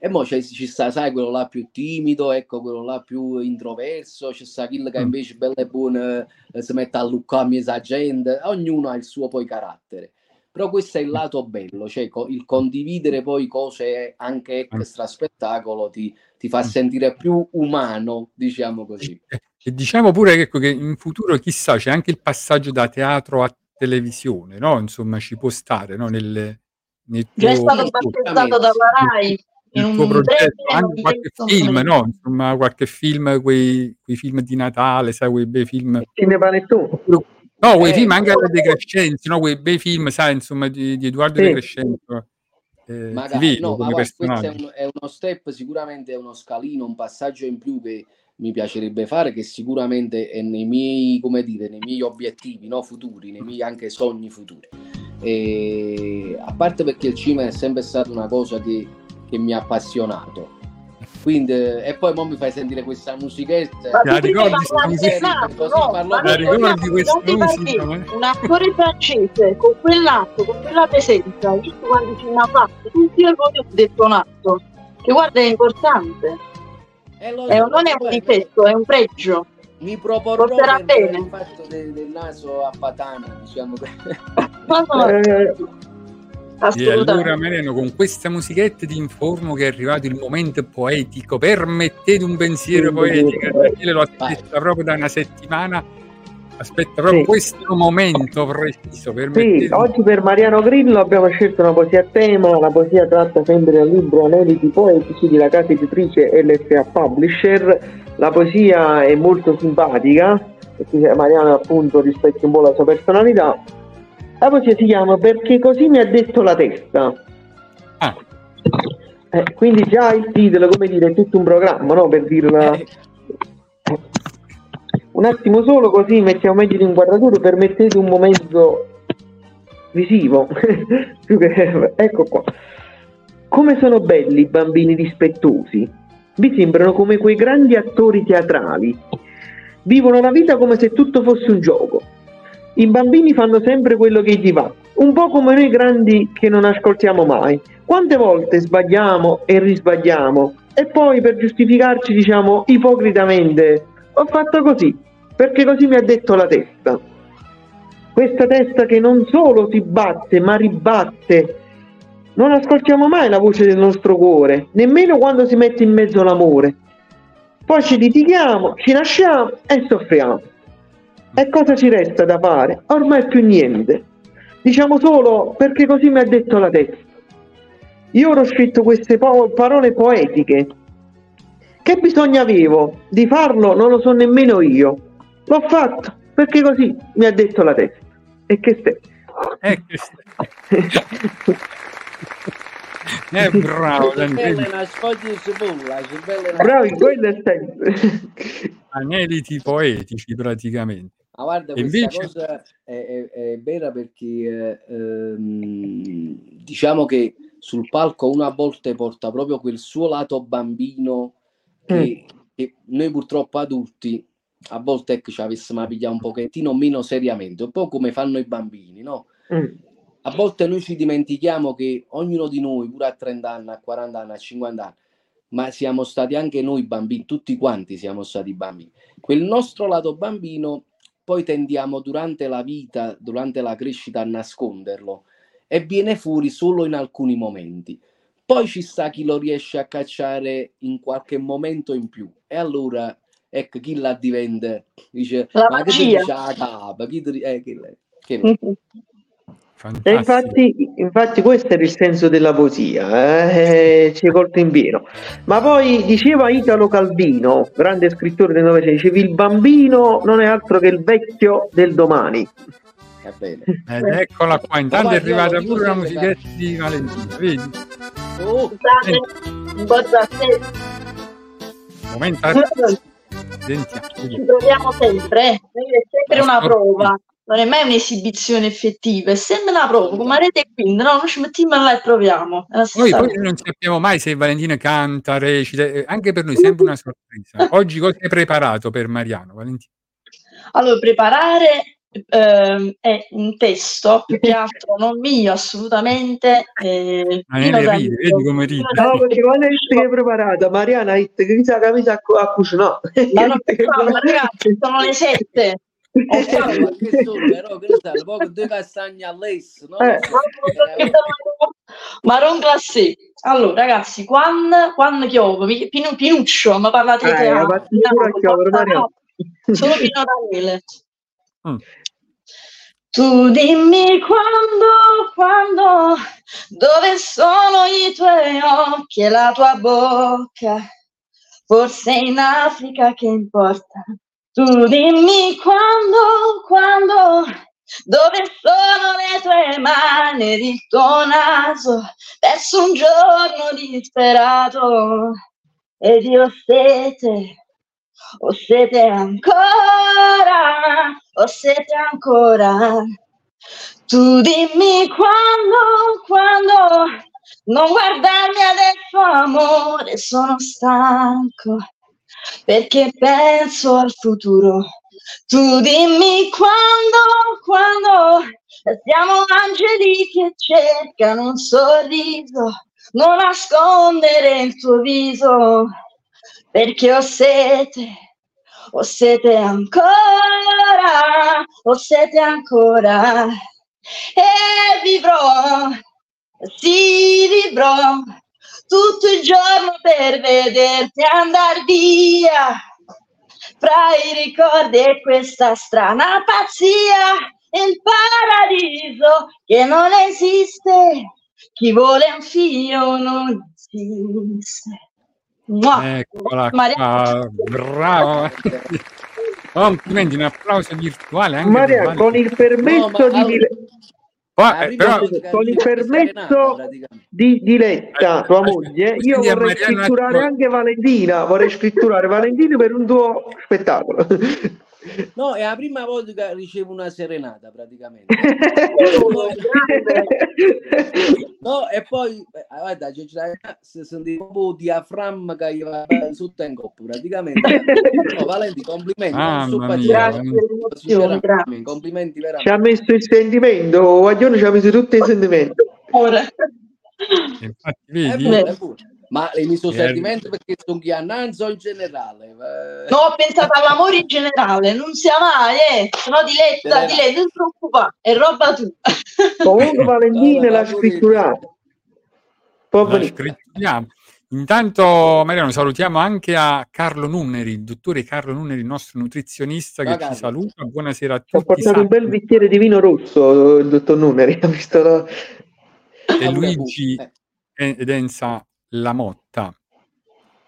E mo c'è- ci sta, sai, quello là più timido, ecco, quello là più introverso, c'è sta quello che Mm. invece bello e buono eh, si mette a luccare a gente, ognuno ha il suo poi carattere. Però questo è il lato bello, cioè co- il condividere poi cose anche extra spettacolo ti, ti fa Mm. sentire più umano, diciamo così. E, e diciamo pure che, ecco, che in futuro, chissà, c'è anche il passaggio da teatro a televisione, no? Insomma, ci può stare, no? Nel, nel Già è tuo, stato battezzato dalla Rai un tuo progetto, anche qualche film, no? Insomma, qualche film, quei, quei film di Natale, sai, quei bei film. Cinepanettone. No, quei Eh, film anche alla De Crescenzi, no? Quei bei film, sai, insomma, di, di Edoardo Sì. De Crescenzi. Eh, Magari, no, ma questo è, un- è uno step, sicuramente è uno scalino, un passaggio in più che mi piacerebbe fare, che sicuramente è nei miei, come dire, nei miei obiettivi no, futuri, nei miei anche sogni futuri. E, a parte perché il cinema è sempre stata una cosa che, che mi ha appassionato. Quindi, eh, e poi mo mi fai sentire questa musichetta. Ma la ricordi sta parlavi musica? del nato, Così no? parlo Ma bene. noi ricordi questa non ti musica, eh? Un attore francese con quell'atto, con quella presenza, visto quanti film ha fatto? Tutti io proprio ho detto un atto. Che guarda è importante. E lo- un- non è un difetto, è un pregio. Mi proporrò Porterà per bene. il fatto de- del naso a patana, diciamo. *laughs* No, no, *laughs* Eh, E allora. Mariano, con questa musichetta ti informo che è arrivato il momento poetico. Permettete un pensiero poetico. Daniele lo aspetta proprio da una settimana. Aspetta proprio Sì. questo momento preciso. Sì, oggi per Mariano Grillo abbiamo scelto una poesia a tema, la poesia tratta sempre dal libro Aneliti Poetici della casa editrice LFA Publisher. La poesia è molto simpatica, perché Mariano appunto rispecchia un po' la sua personalità. La poesia si chiama Perché così mi ha detto la testa. Ah, Eh, quindi già il titolo, come dire, è tutto un programma, no? Per dirla... Eh, Un attimo solo così mettiamo meglio l'inquadratura, permettete un momento visivo. *laughs* Ecco qua. Come sono belli i bambini rispettosi. Mi sembrano come quei grandi attori teatrali. Vivono la vita come se tutto fosse un gioco. I bambini fanno sempre quello che gli va, un po' come noi grandi che non ascoltiamo mai. Quante volte sbagliamo e risbagliamo e poi per giustificarci diciamo ipocritamente ho fatto così, perché così mi ha detto la testa. Questa testa che non solo si batte ma ribatte. Non ascoltiamo mai la voce del nostro cuore, nemmeno quando si mette in mezzo l'amore. Poi ci litighiamo, ci lasciamo e soffriamo. E cosa ci resta da fare? Ormai più niente. Diciamo solo perché così mi ha detto la testa. Io ho scritto queste po- parole poetiche. Che bisogno avevo di farlo non lo so nemmeno io. L'ho fatto perché così mi ha detto la testa. E che stai? eh, che- eh, bravo, Bravi, quello è sempre. Aneliti poetici praticamente. Ma guarda, questa invece- cosa è, è- è vera perché eh, ehm, diciamo che sul palco uno a volte porta proprio quel suo lato bambino che, che noi purtroppo adulti a volte ecco, ci avessimo a pigliare un pochettino meno seriamente, un po' come fanno i bambini, no? Mm. A volte noi ci dimentichiamo che ognuno di noi, pure a 30 anni, a 40 anni, a 50 anni, ma siamo stati anche noi bambini, tutti quanti siamo stati bambini. Quel nostro lato bambino poi tendiamo durante la vita, durante la crescita a nasconderlo e viene fuori solo in alcuni momenti. Poi ci sta chi lo riesce a cacciare in qualche momento in più. E allora ecco chi la diventa? Dice La ma che ti magia. dice? La capa chi ti- eh, che che lei. E fantastico. infatti, infatti questo era il senso della poesia, eh? ci hai colto in pieno. Ma poi diceva Italo Calvino, grande scrittore del Novecento, dicevi il bambino non è altro che il vecchio del domani. Va bene. *laughs* Ed eccola qua, intanto è arrivata pure la musichetta di Valentina, vedi? Oh, Scusate, un po' da sé. Momento, sentiamo, Ci proviamo sempre, eh. è sempre una prova, non è mai un'esibizione effettiva, è sempre una prova, come avete quindi, no? Noi ci mettiamo là e proviamo. La Poi, non sappiamo mai se Valentina canta, recita, eh, anche per noi è sempre una sorpresa. *laughs* Oggi cosa hai preparato per Mariano, Valentina? Allora, preparare ehm, è un testo, più che *laughs* altro non mio, assolutamente. Eh, Ma ne Danilo. ride, vedi come ride. No, perché quando hai detto che hai preparata, Mariana ha detto che mi sa che mi sa a cucinare. Ma non ma ragazzi, sono le sette. Ho fatto- *laughs* che sono, però, ne sai, poco due castagne all'es, no? Eh. Marron glacé. Allora, ragazzi, quando, quando chiovo, mi- Pinu- Pinuccio, mi parlate di Eh, ma Mariano. Sono Pino Daniele. Mm. Tu dimmi quando, quando, dove sono i tuoi occhi e la tua bocca? Forse in Africa che importa? Tu dimmi quando, quando, dove sono le tue mani ed il tuo naso? Verso un giorno disperato ed io ho sete, ho sete ancora, ho sete ancora. Tu dimmi quando, quando, non guardarmi adesso amore, sono stanco perché penso al futuro. Tu dimmi quando, quando. Siamo angeli che cercano un sorriso, non nascondere il tuo viso, perché ho sete, ho sete ancora, ho sete ancora. E vivrò, sì vivrò tutto il giorno per vederti andare via fra i ricordi e questa strana pazzia il paradiso che non esiste chi vuole un figlio non esiste Mua. Eccola Mariano. qua, bravo. *laughs* Complimenti, un applauso virtuale anche Maria, con il permesso No, ma di, allora- La eh, però, con il di permesso praticamente. di Diletta, Eh, tua aspetta, moglie, io vorrei scritturare anche Valentina, vorrei scritturare Valentina per un tuo spettacolo. No, è la prima volta che ricevo una serenata praticamente. *laughs* No, e poi, eh, guarda, c'è- sentiva proprio il diaframma che gli va sotto in coppa praticamente. No, Valenti, complimenti. Pazzesco, grazie complimenti ci veramente. ha messo il sentimento, Guaglione ci ha messo tutto il sentimento. Ora. infatti, È vedi, pure, è pure. Ma le miso Eh, sentimenti perché sono chiannanzo in generale. eh, No, ho pensato all'amore in generale, non sia mai, eh. Se no diletta, diletta, non ti preoccupare, è roba tua. Comunque *laughs* Valentina la venire. scriviamo. Intanto, Mariano, salutiamo anche a Carlo Nunneri, il dottore Carlo Nunneri, il nostro nutrizionista che Ciao, ci saluta. Buonasera a tutti. portato un bel bicchiere di vino rosso il dottor Nuneri, *laughs* ha visto la- e Luigi eh, ed Enza Lamotta.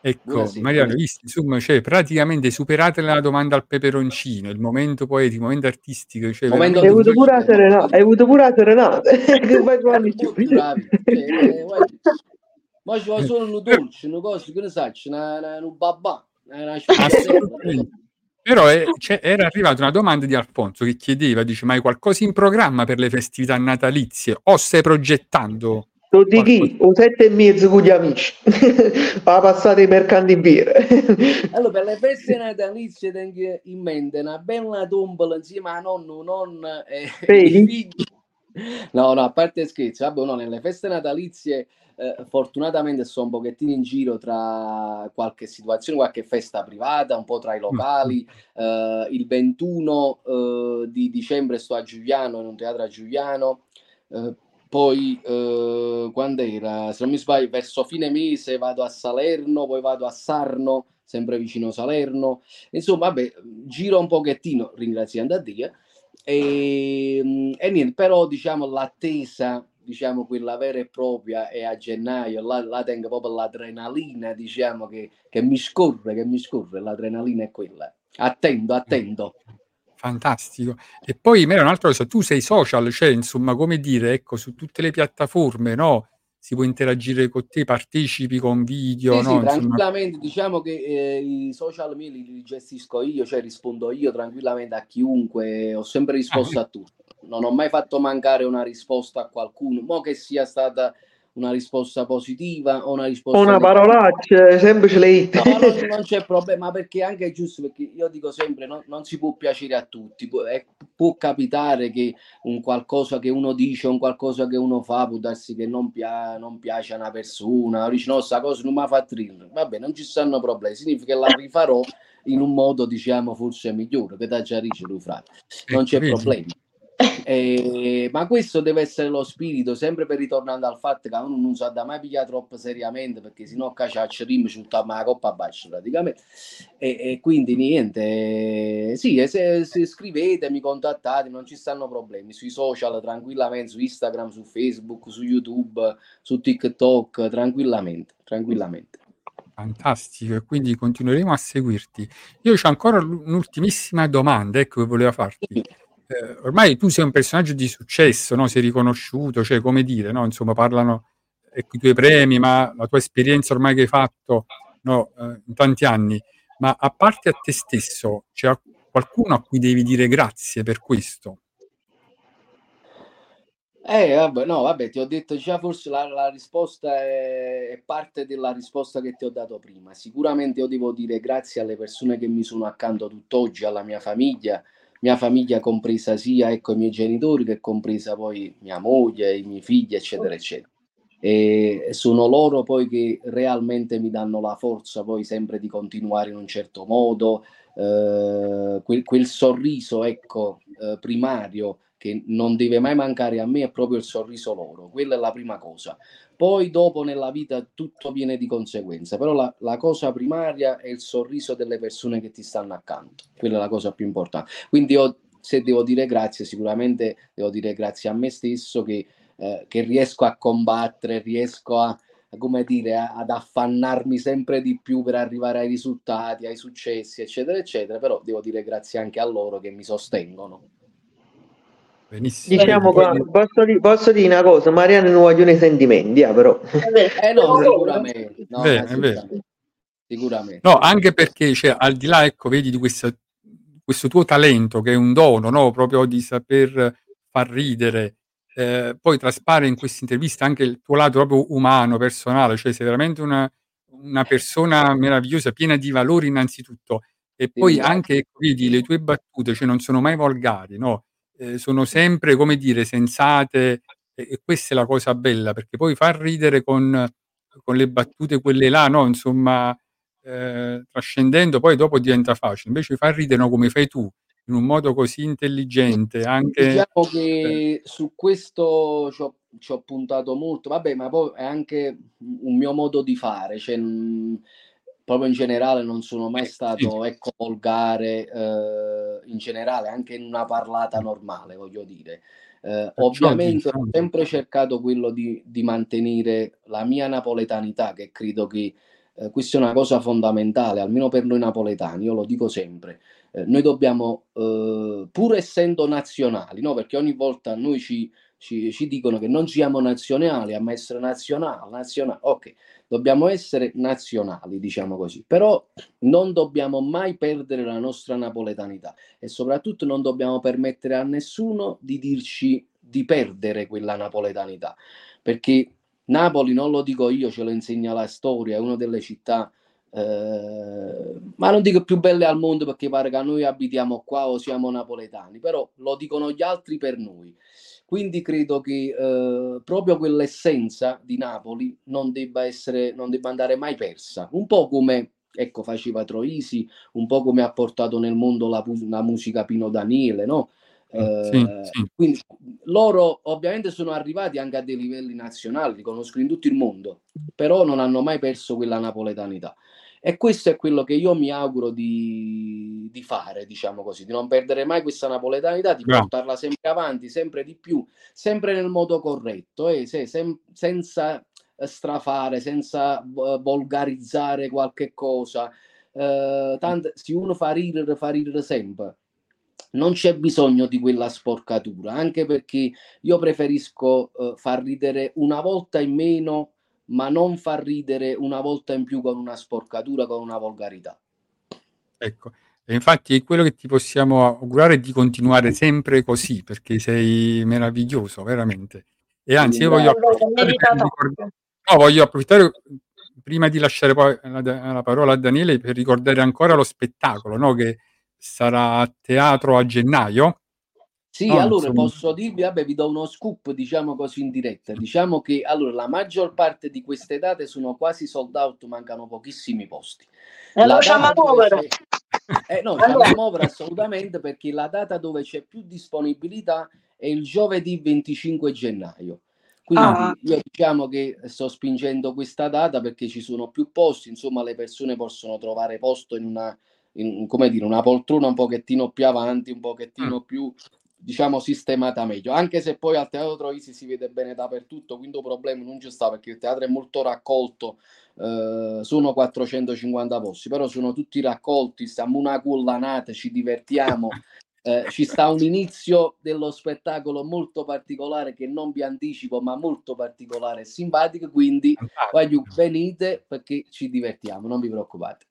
Ecco, Buonasera. Mariano, hai visto, insomma, cioè, praticamente superate la domanda al peperoncino, il momento poetico, il momento artistico. Cioè, Momento Hai avuto pure la serenata, hai avuto pure la serenata. che bravi. Cioè, eh, Ma ci vuole solo un dolce, una cosa, che ne sai, un babà, *laughs* Assolutamente. Però è- c'è- era arrivata una domanda di Alfonso che chiedeva, dice, ma hai qualcosa in programma per le festività natalizie o stai progettando? Lo di chi? Un sette e mezzo con gli amici. *laughs* ha passato i mercanti in birra. *laughs* Allora, per le feste natalizie tengo in mente una bella tombola insieme a nonno, nonna e *laughs* Vedi? i figli. No, no, a parte scherzi, vabbè, no, nelle feste natalizie eh, fortunatamente sto un pochettino in giro tra qualche situazione, qualche festa privata, un po' tra i locali. Eh, il 21 eh, di dicembre sto a Giuliano, in un teatro a Giuliano. Poi, eh, quando era, se non mi sbaglio, verso fine mese vado a Salerno, poi vado a Sarno, sempre vicino Salerno. Insomma, vabbè, giro un pochettino, ringraziando a Dio. e, mm, e niente, però diciamo l'attesa, diciamo quella vera e propria è a gennaio, là, là tengo proprio l'adrenalina, diciamo che, che mi scorre, che mi scorre, l'adrenalina è quella. Attendo, attendo. Fantastico. E poi, Mera, un'altra cosa, tu sei social, cioè, insomma, come dire, ecco, su tutte le piattaforme, no? Si può interagire con te, partecipi con video, Sì, sì, no? Insomma, tranquillamente, diciamo che eh, i social media li, li gestisco io, cioè rispondo io tranquillamente a chiunque, ho sempre ah, risposto a tutti, non ho mai fatto mancare una risposta a qualcuno, mo che sia stata una risposta positiva o una risposta Una negativa. parolaccia, semplice lei. No, non, non c'è problema perché anche è giusto perché io dico sempre non, non si può piacere a tutti può, è- può capitare che un qualcosa che uno dice un qualcosa che uno fa può darsi che non, pia- non piace a una persona o dici no sta cosa non mi ha fatto ridere vabbè non ci stanno problemi significa che la rifarò in un modo diciamo forse migliore che da già dice lui frate non c'è problema *laughs* Eh, ma questo deve essere lo spirito, sempre per ritornando al fatto che uno non si ha da mai pigliare troppo seriamente perché sennò cacciaccia rim ci la coppa bassa praticamente. E, e quindi niente, eh, sì, e se, se scrivete, mi contattate, non ci stanno problemi. Sui social tranquillamente, su Instagram, su Facebook, su YouTube, su TikTok, tranquillamente, tranquillamente. Fantastico, e quindi continueremo a seguirti. Io c'ho ancora un'ultimissima domanda, ecco, che volevo farti. Eh, ormai tu sei un personaggio di successo, no? Sei riconosciuto, cioè, come dire, no? Insomma, parlano ecco, i tuoi premi, ma la tua esperienza ormai che hai fatto, no, eh, in tanti anni. Ma a parte a te stesso, c'è qualcuno a cui devi dire grazie per questo? Eh, vabbè, no, vabbè, ti ho detto già, forse la, la risposta è, è parte della risposta che ti ho dato prima. Sicuramente io devo dire grazie alle persone che mi sono accanto tutt'oggi, alla mia famiglia, mia famiglia compresa sia, ecco, i miei genitori, che compresa poi mia moglie, i miei figli, eccetera, eccetera. E sono loro poi che realmente mi danno la forza poi sempre di continuare in un certo modo, eh, quel, quel sorriso, ecco, eh, primario che non deve mai mancare a me è proprio il sorriso loro, quella è la prima cosa. Poi dopo nella vita tutto viene di conseguenza, però la, la cosa primaria è il sorriso delle persone che ti stanno accanto, quella è la cosa più importante. Quindi io se devo dire grazie, sicuramente devo dire grazie a me stesso che, eh, che riesco a combattere, riesco a, come dire, ad affannarmi sempre di più per arrivare ai risultati, ai successi, eccetera, eccetera, però devo dire grazie anche a loro che mi sostengono. Benissimo. Diciamo, qua- posso, di- posso dire una cosa, Mariano non vogliono i sentimenti, ah, però. Eh no, sicuramente, no, è vero. sicuramente, sicuramente. No, anche perché, cioè, al di là, ecco, vedi di questa- questo tuo talento che è un dono, no? Proprio di saper far ridere, eh, poi traspare in questa intervista anche il tuo lato proprio umano, personale, cioè sei veramente una, una persona meravigliosa, piena di valori innanzitutto, e poi anche, ecco, vedi, le tue battute, cioè non sono mai volgari, no? Eh, sono sempre, come dire, sensate, e, e questa è la cosa bella, perché poi far ridere con, con le battute quelle là, no? Insomma, eh, trascendendo poi dopo diventa facile. Invece far ridere no, come fai tu, in un modo così intelligente, anche... Diciamo eh, che su questo ci ho, ci ho puntato molto, vabbè, ma poi è anche un mio modo di fare, cioè, mh, proprio in generale non sono mai sì, stato, ecco, volgare, eh, in generale, anche in una parlata normale, voglio dire. Eh, perciò ovviamente ho sempre cercato quello di, di mantenere la mia napoletanità, che credo che eh, questa è una cosa fondamentale, almeno per noi napoletani, io lo dico sempre. Eh, noi dobbiamo, eh, pur essendo nazionali, no? perché ogni volta noi ci, ci, ci dicono che non siamo nazionali, a essere nazionali, nazionali, ok, dobbiamo essere nazionali, diciamo così, però non dobbiamo mai perdere la nostra napoletanità e soprattutto non dobbiamo permettere a nessuno di dirci di perdere quella napoletanità, perché Napoli, non lo dico io, ce lo insegna la storia, è una delle città eh, ma non dico più belle al mondo perché pare che noi abitiamo qua o siamo napoletani, però lo dicono gli altri per noi. Quindi credo che eh, proprio quell'essenza di Napoli non debba essere, non debba andare mai persa. Un po' come ecco, faceva Troisi, un po' come ha portato nel mondo la, la musica Pino Daniele, no? Sì, Eh, sì. quindi loro ovviamente sono arrivati anche a dei livelli nazionali, li conoscono in tutto il mondo, però non hanno mai perso quella napoletanità. E questo è quello che io mi auguro di, di fare, diciamo così, di non perdere mai questa napoletanità, di Bravo. portarla sempre avanti, sempre di più, sempre nel modo corretto, e se- sem- senza eh, strafare, senza eh, volgarizzare qualche cosa. Eh, tant- se uno fa ridere, fa ridere sempre. Non c'è bisogno di quella sporcatura, anche perché io preferisco eh, far ridere una volta in meno, ma non far ridere una volta in più con una sporcatura, con una volgarità. Ecco, e infatti quello che ti possiamo augurare è di continuare sempre così, perché sei meraviglioso, veramente. E anzi, io voglio approfittare no, voglio approfittare prima di lasciare poi la, la parola a Daniele per ricordare ancora lo spettacolo, no? Che sarà a teatro a gennaio. Sì, No, allora insomma. posso dirvi, vabbè, vi do uno scoop, diciamo così in diretta. Diciamo che allora la maggior parte di queste date sono quasi sold out, mancano pochissimi posti. E allora La c'è data dove muovere. c'è- eh, no, Allora. c'è muovere assolutamente perché la data dove c'è più disponibilità è il giovedì 25 gennaio. Quindi Ah. io diciamo che sto spingendo questa data perché ci sono più posti, insomma le persone possono trovare posto in una, in, come dire, una poltrona un pochettino più avanti, un pochettino più diciamo sistemata meglio, anche se poi al Teatro Troisi si vede bene dappertutto, quindi un problema non ci sta perché il teatro è molto raccolto, eh, sono 450 posti, però sono tutti raccolti, stiamo una collanata, ci divertiamo, *laughs* eh, ci sta un inizio dello spettacolo molto particolare che non vi anticipo, ma molto particolare e simpatico, quindi voglio venite perché ci divertiamo, non vi preoccupate.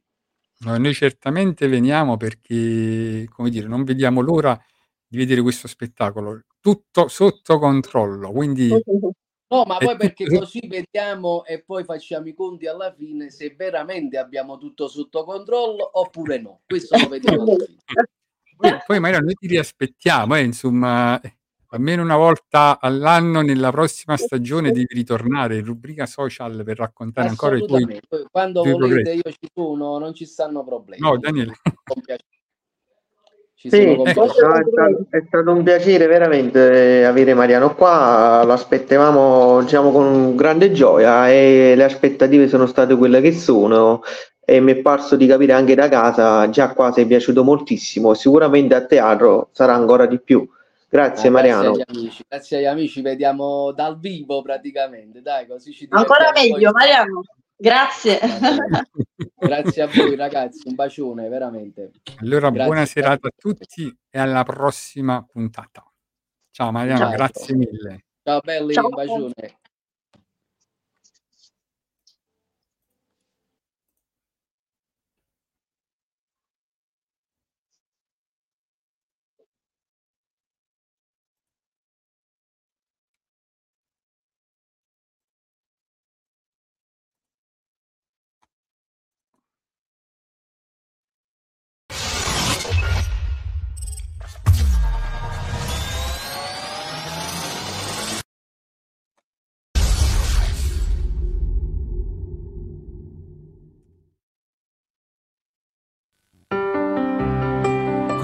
No, noi certamente veniamo perché, come dire, non vediamo l'ora di vedere questo spettacolo tutto sotto controllo. Quindi *laughs* No, ma poi perché così vediamo e poi facciamo i conti alla fine se veramente abbiamo tutto sotto controllo oppure no. Questo lo vediamo. Poi, poi magari noi ti riaspettiamo, eh, insomma, almeno una volta all'anno nella prossima stagione devi ritornare in rubrica social per raccontare ancora i tuoi, Quando i tuoi volete progressi. io ci sono, non ci stanno problemi. No, Daniele. Ci Sì, sono con ecco. è stato, è stato un piacere veramente eh, avere Mariano qua, lo aspettavamo diciamo, con grande gioia e le aspettative sono state quelle che sono e mi è parso di capire anche da casa, già qua si è piaciuto moltissimo, sicuramente a teatro sarà ancora di più. Grazie Ah, Mariano. Grazie agli amici, grazie agli amici, vediamo dal vivo praticamente, dai, così ci Ancora meglio, Poi- Mariano. Grazie. *laughs* Grazie a voi ragazzi, un bacione, veramente. Allora, Grazie. buona serata a tutti e alla prossima puntata. Ciao Mariano, Ciao. grazie mille. Ciao belli, Ciao. un bacione.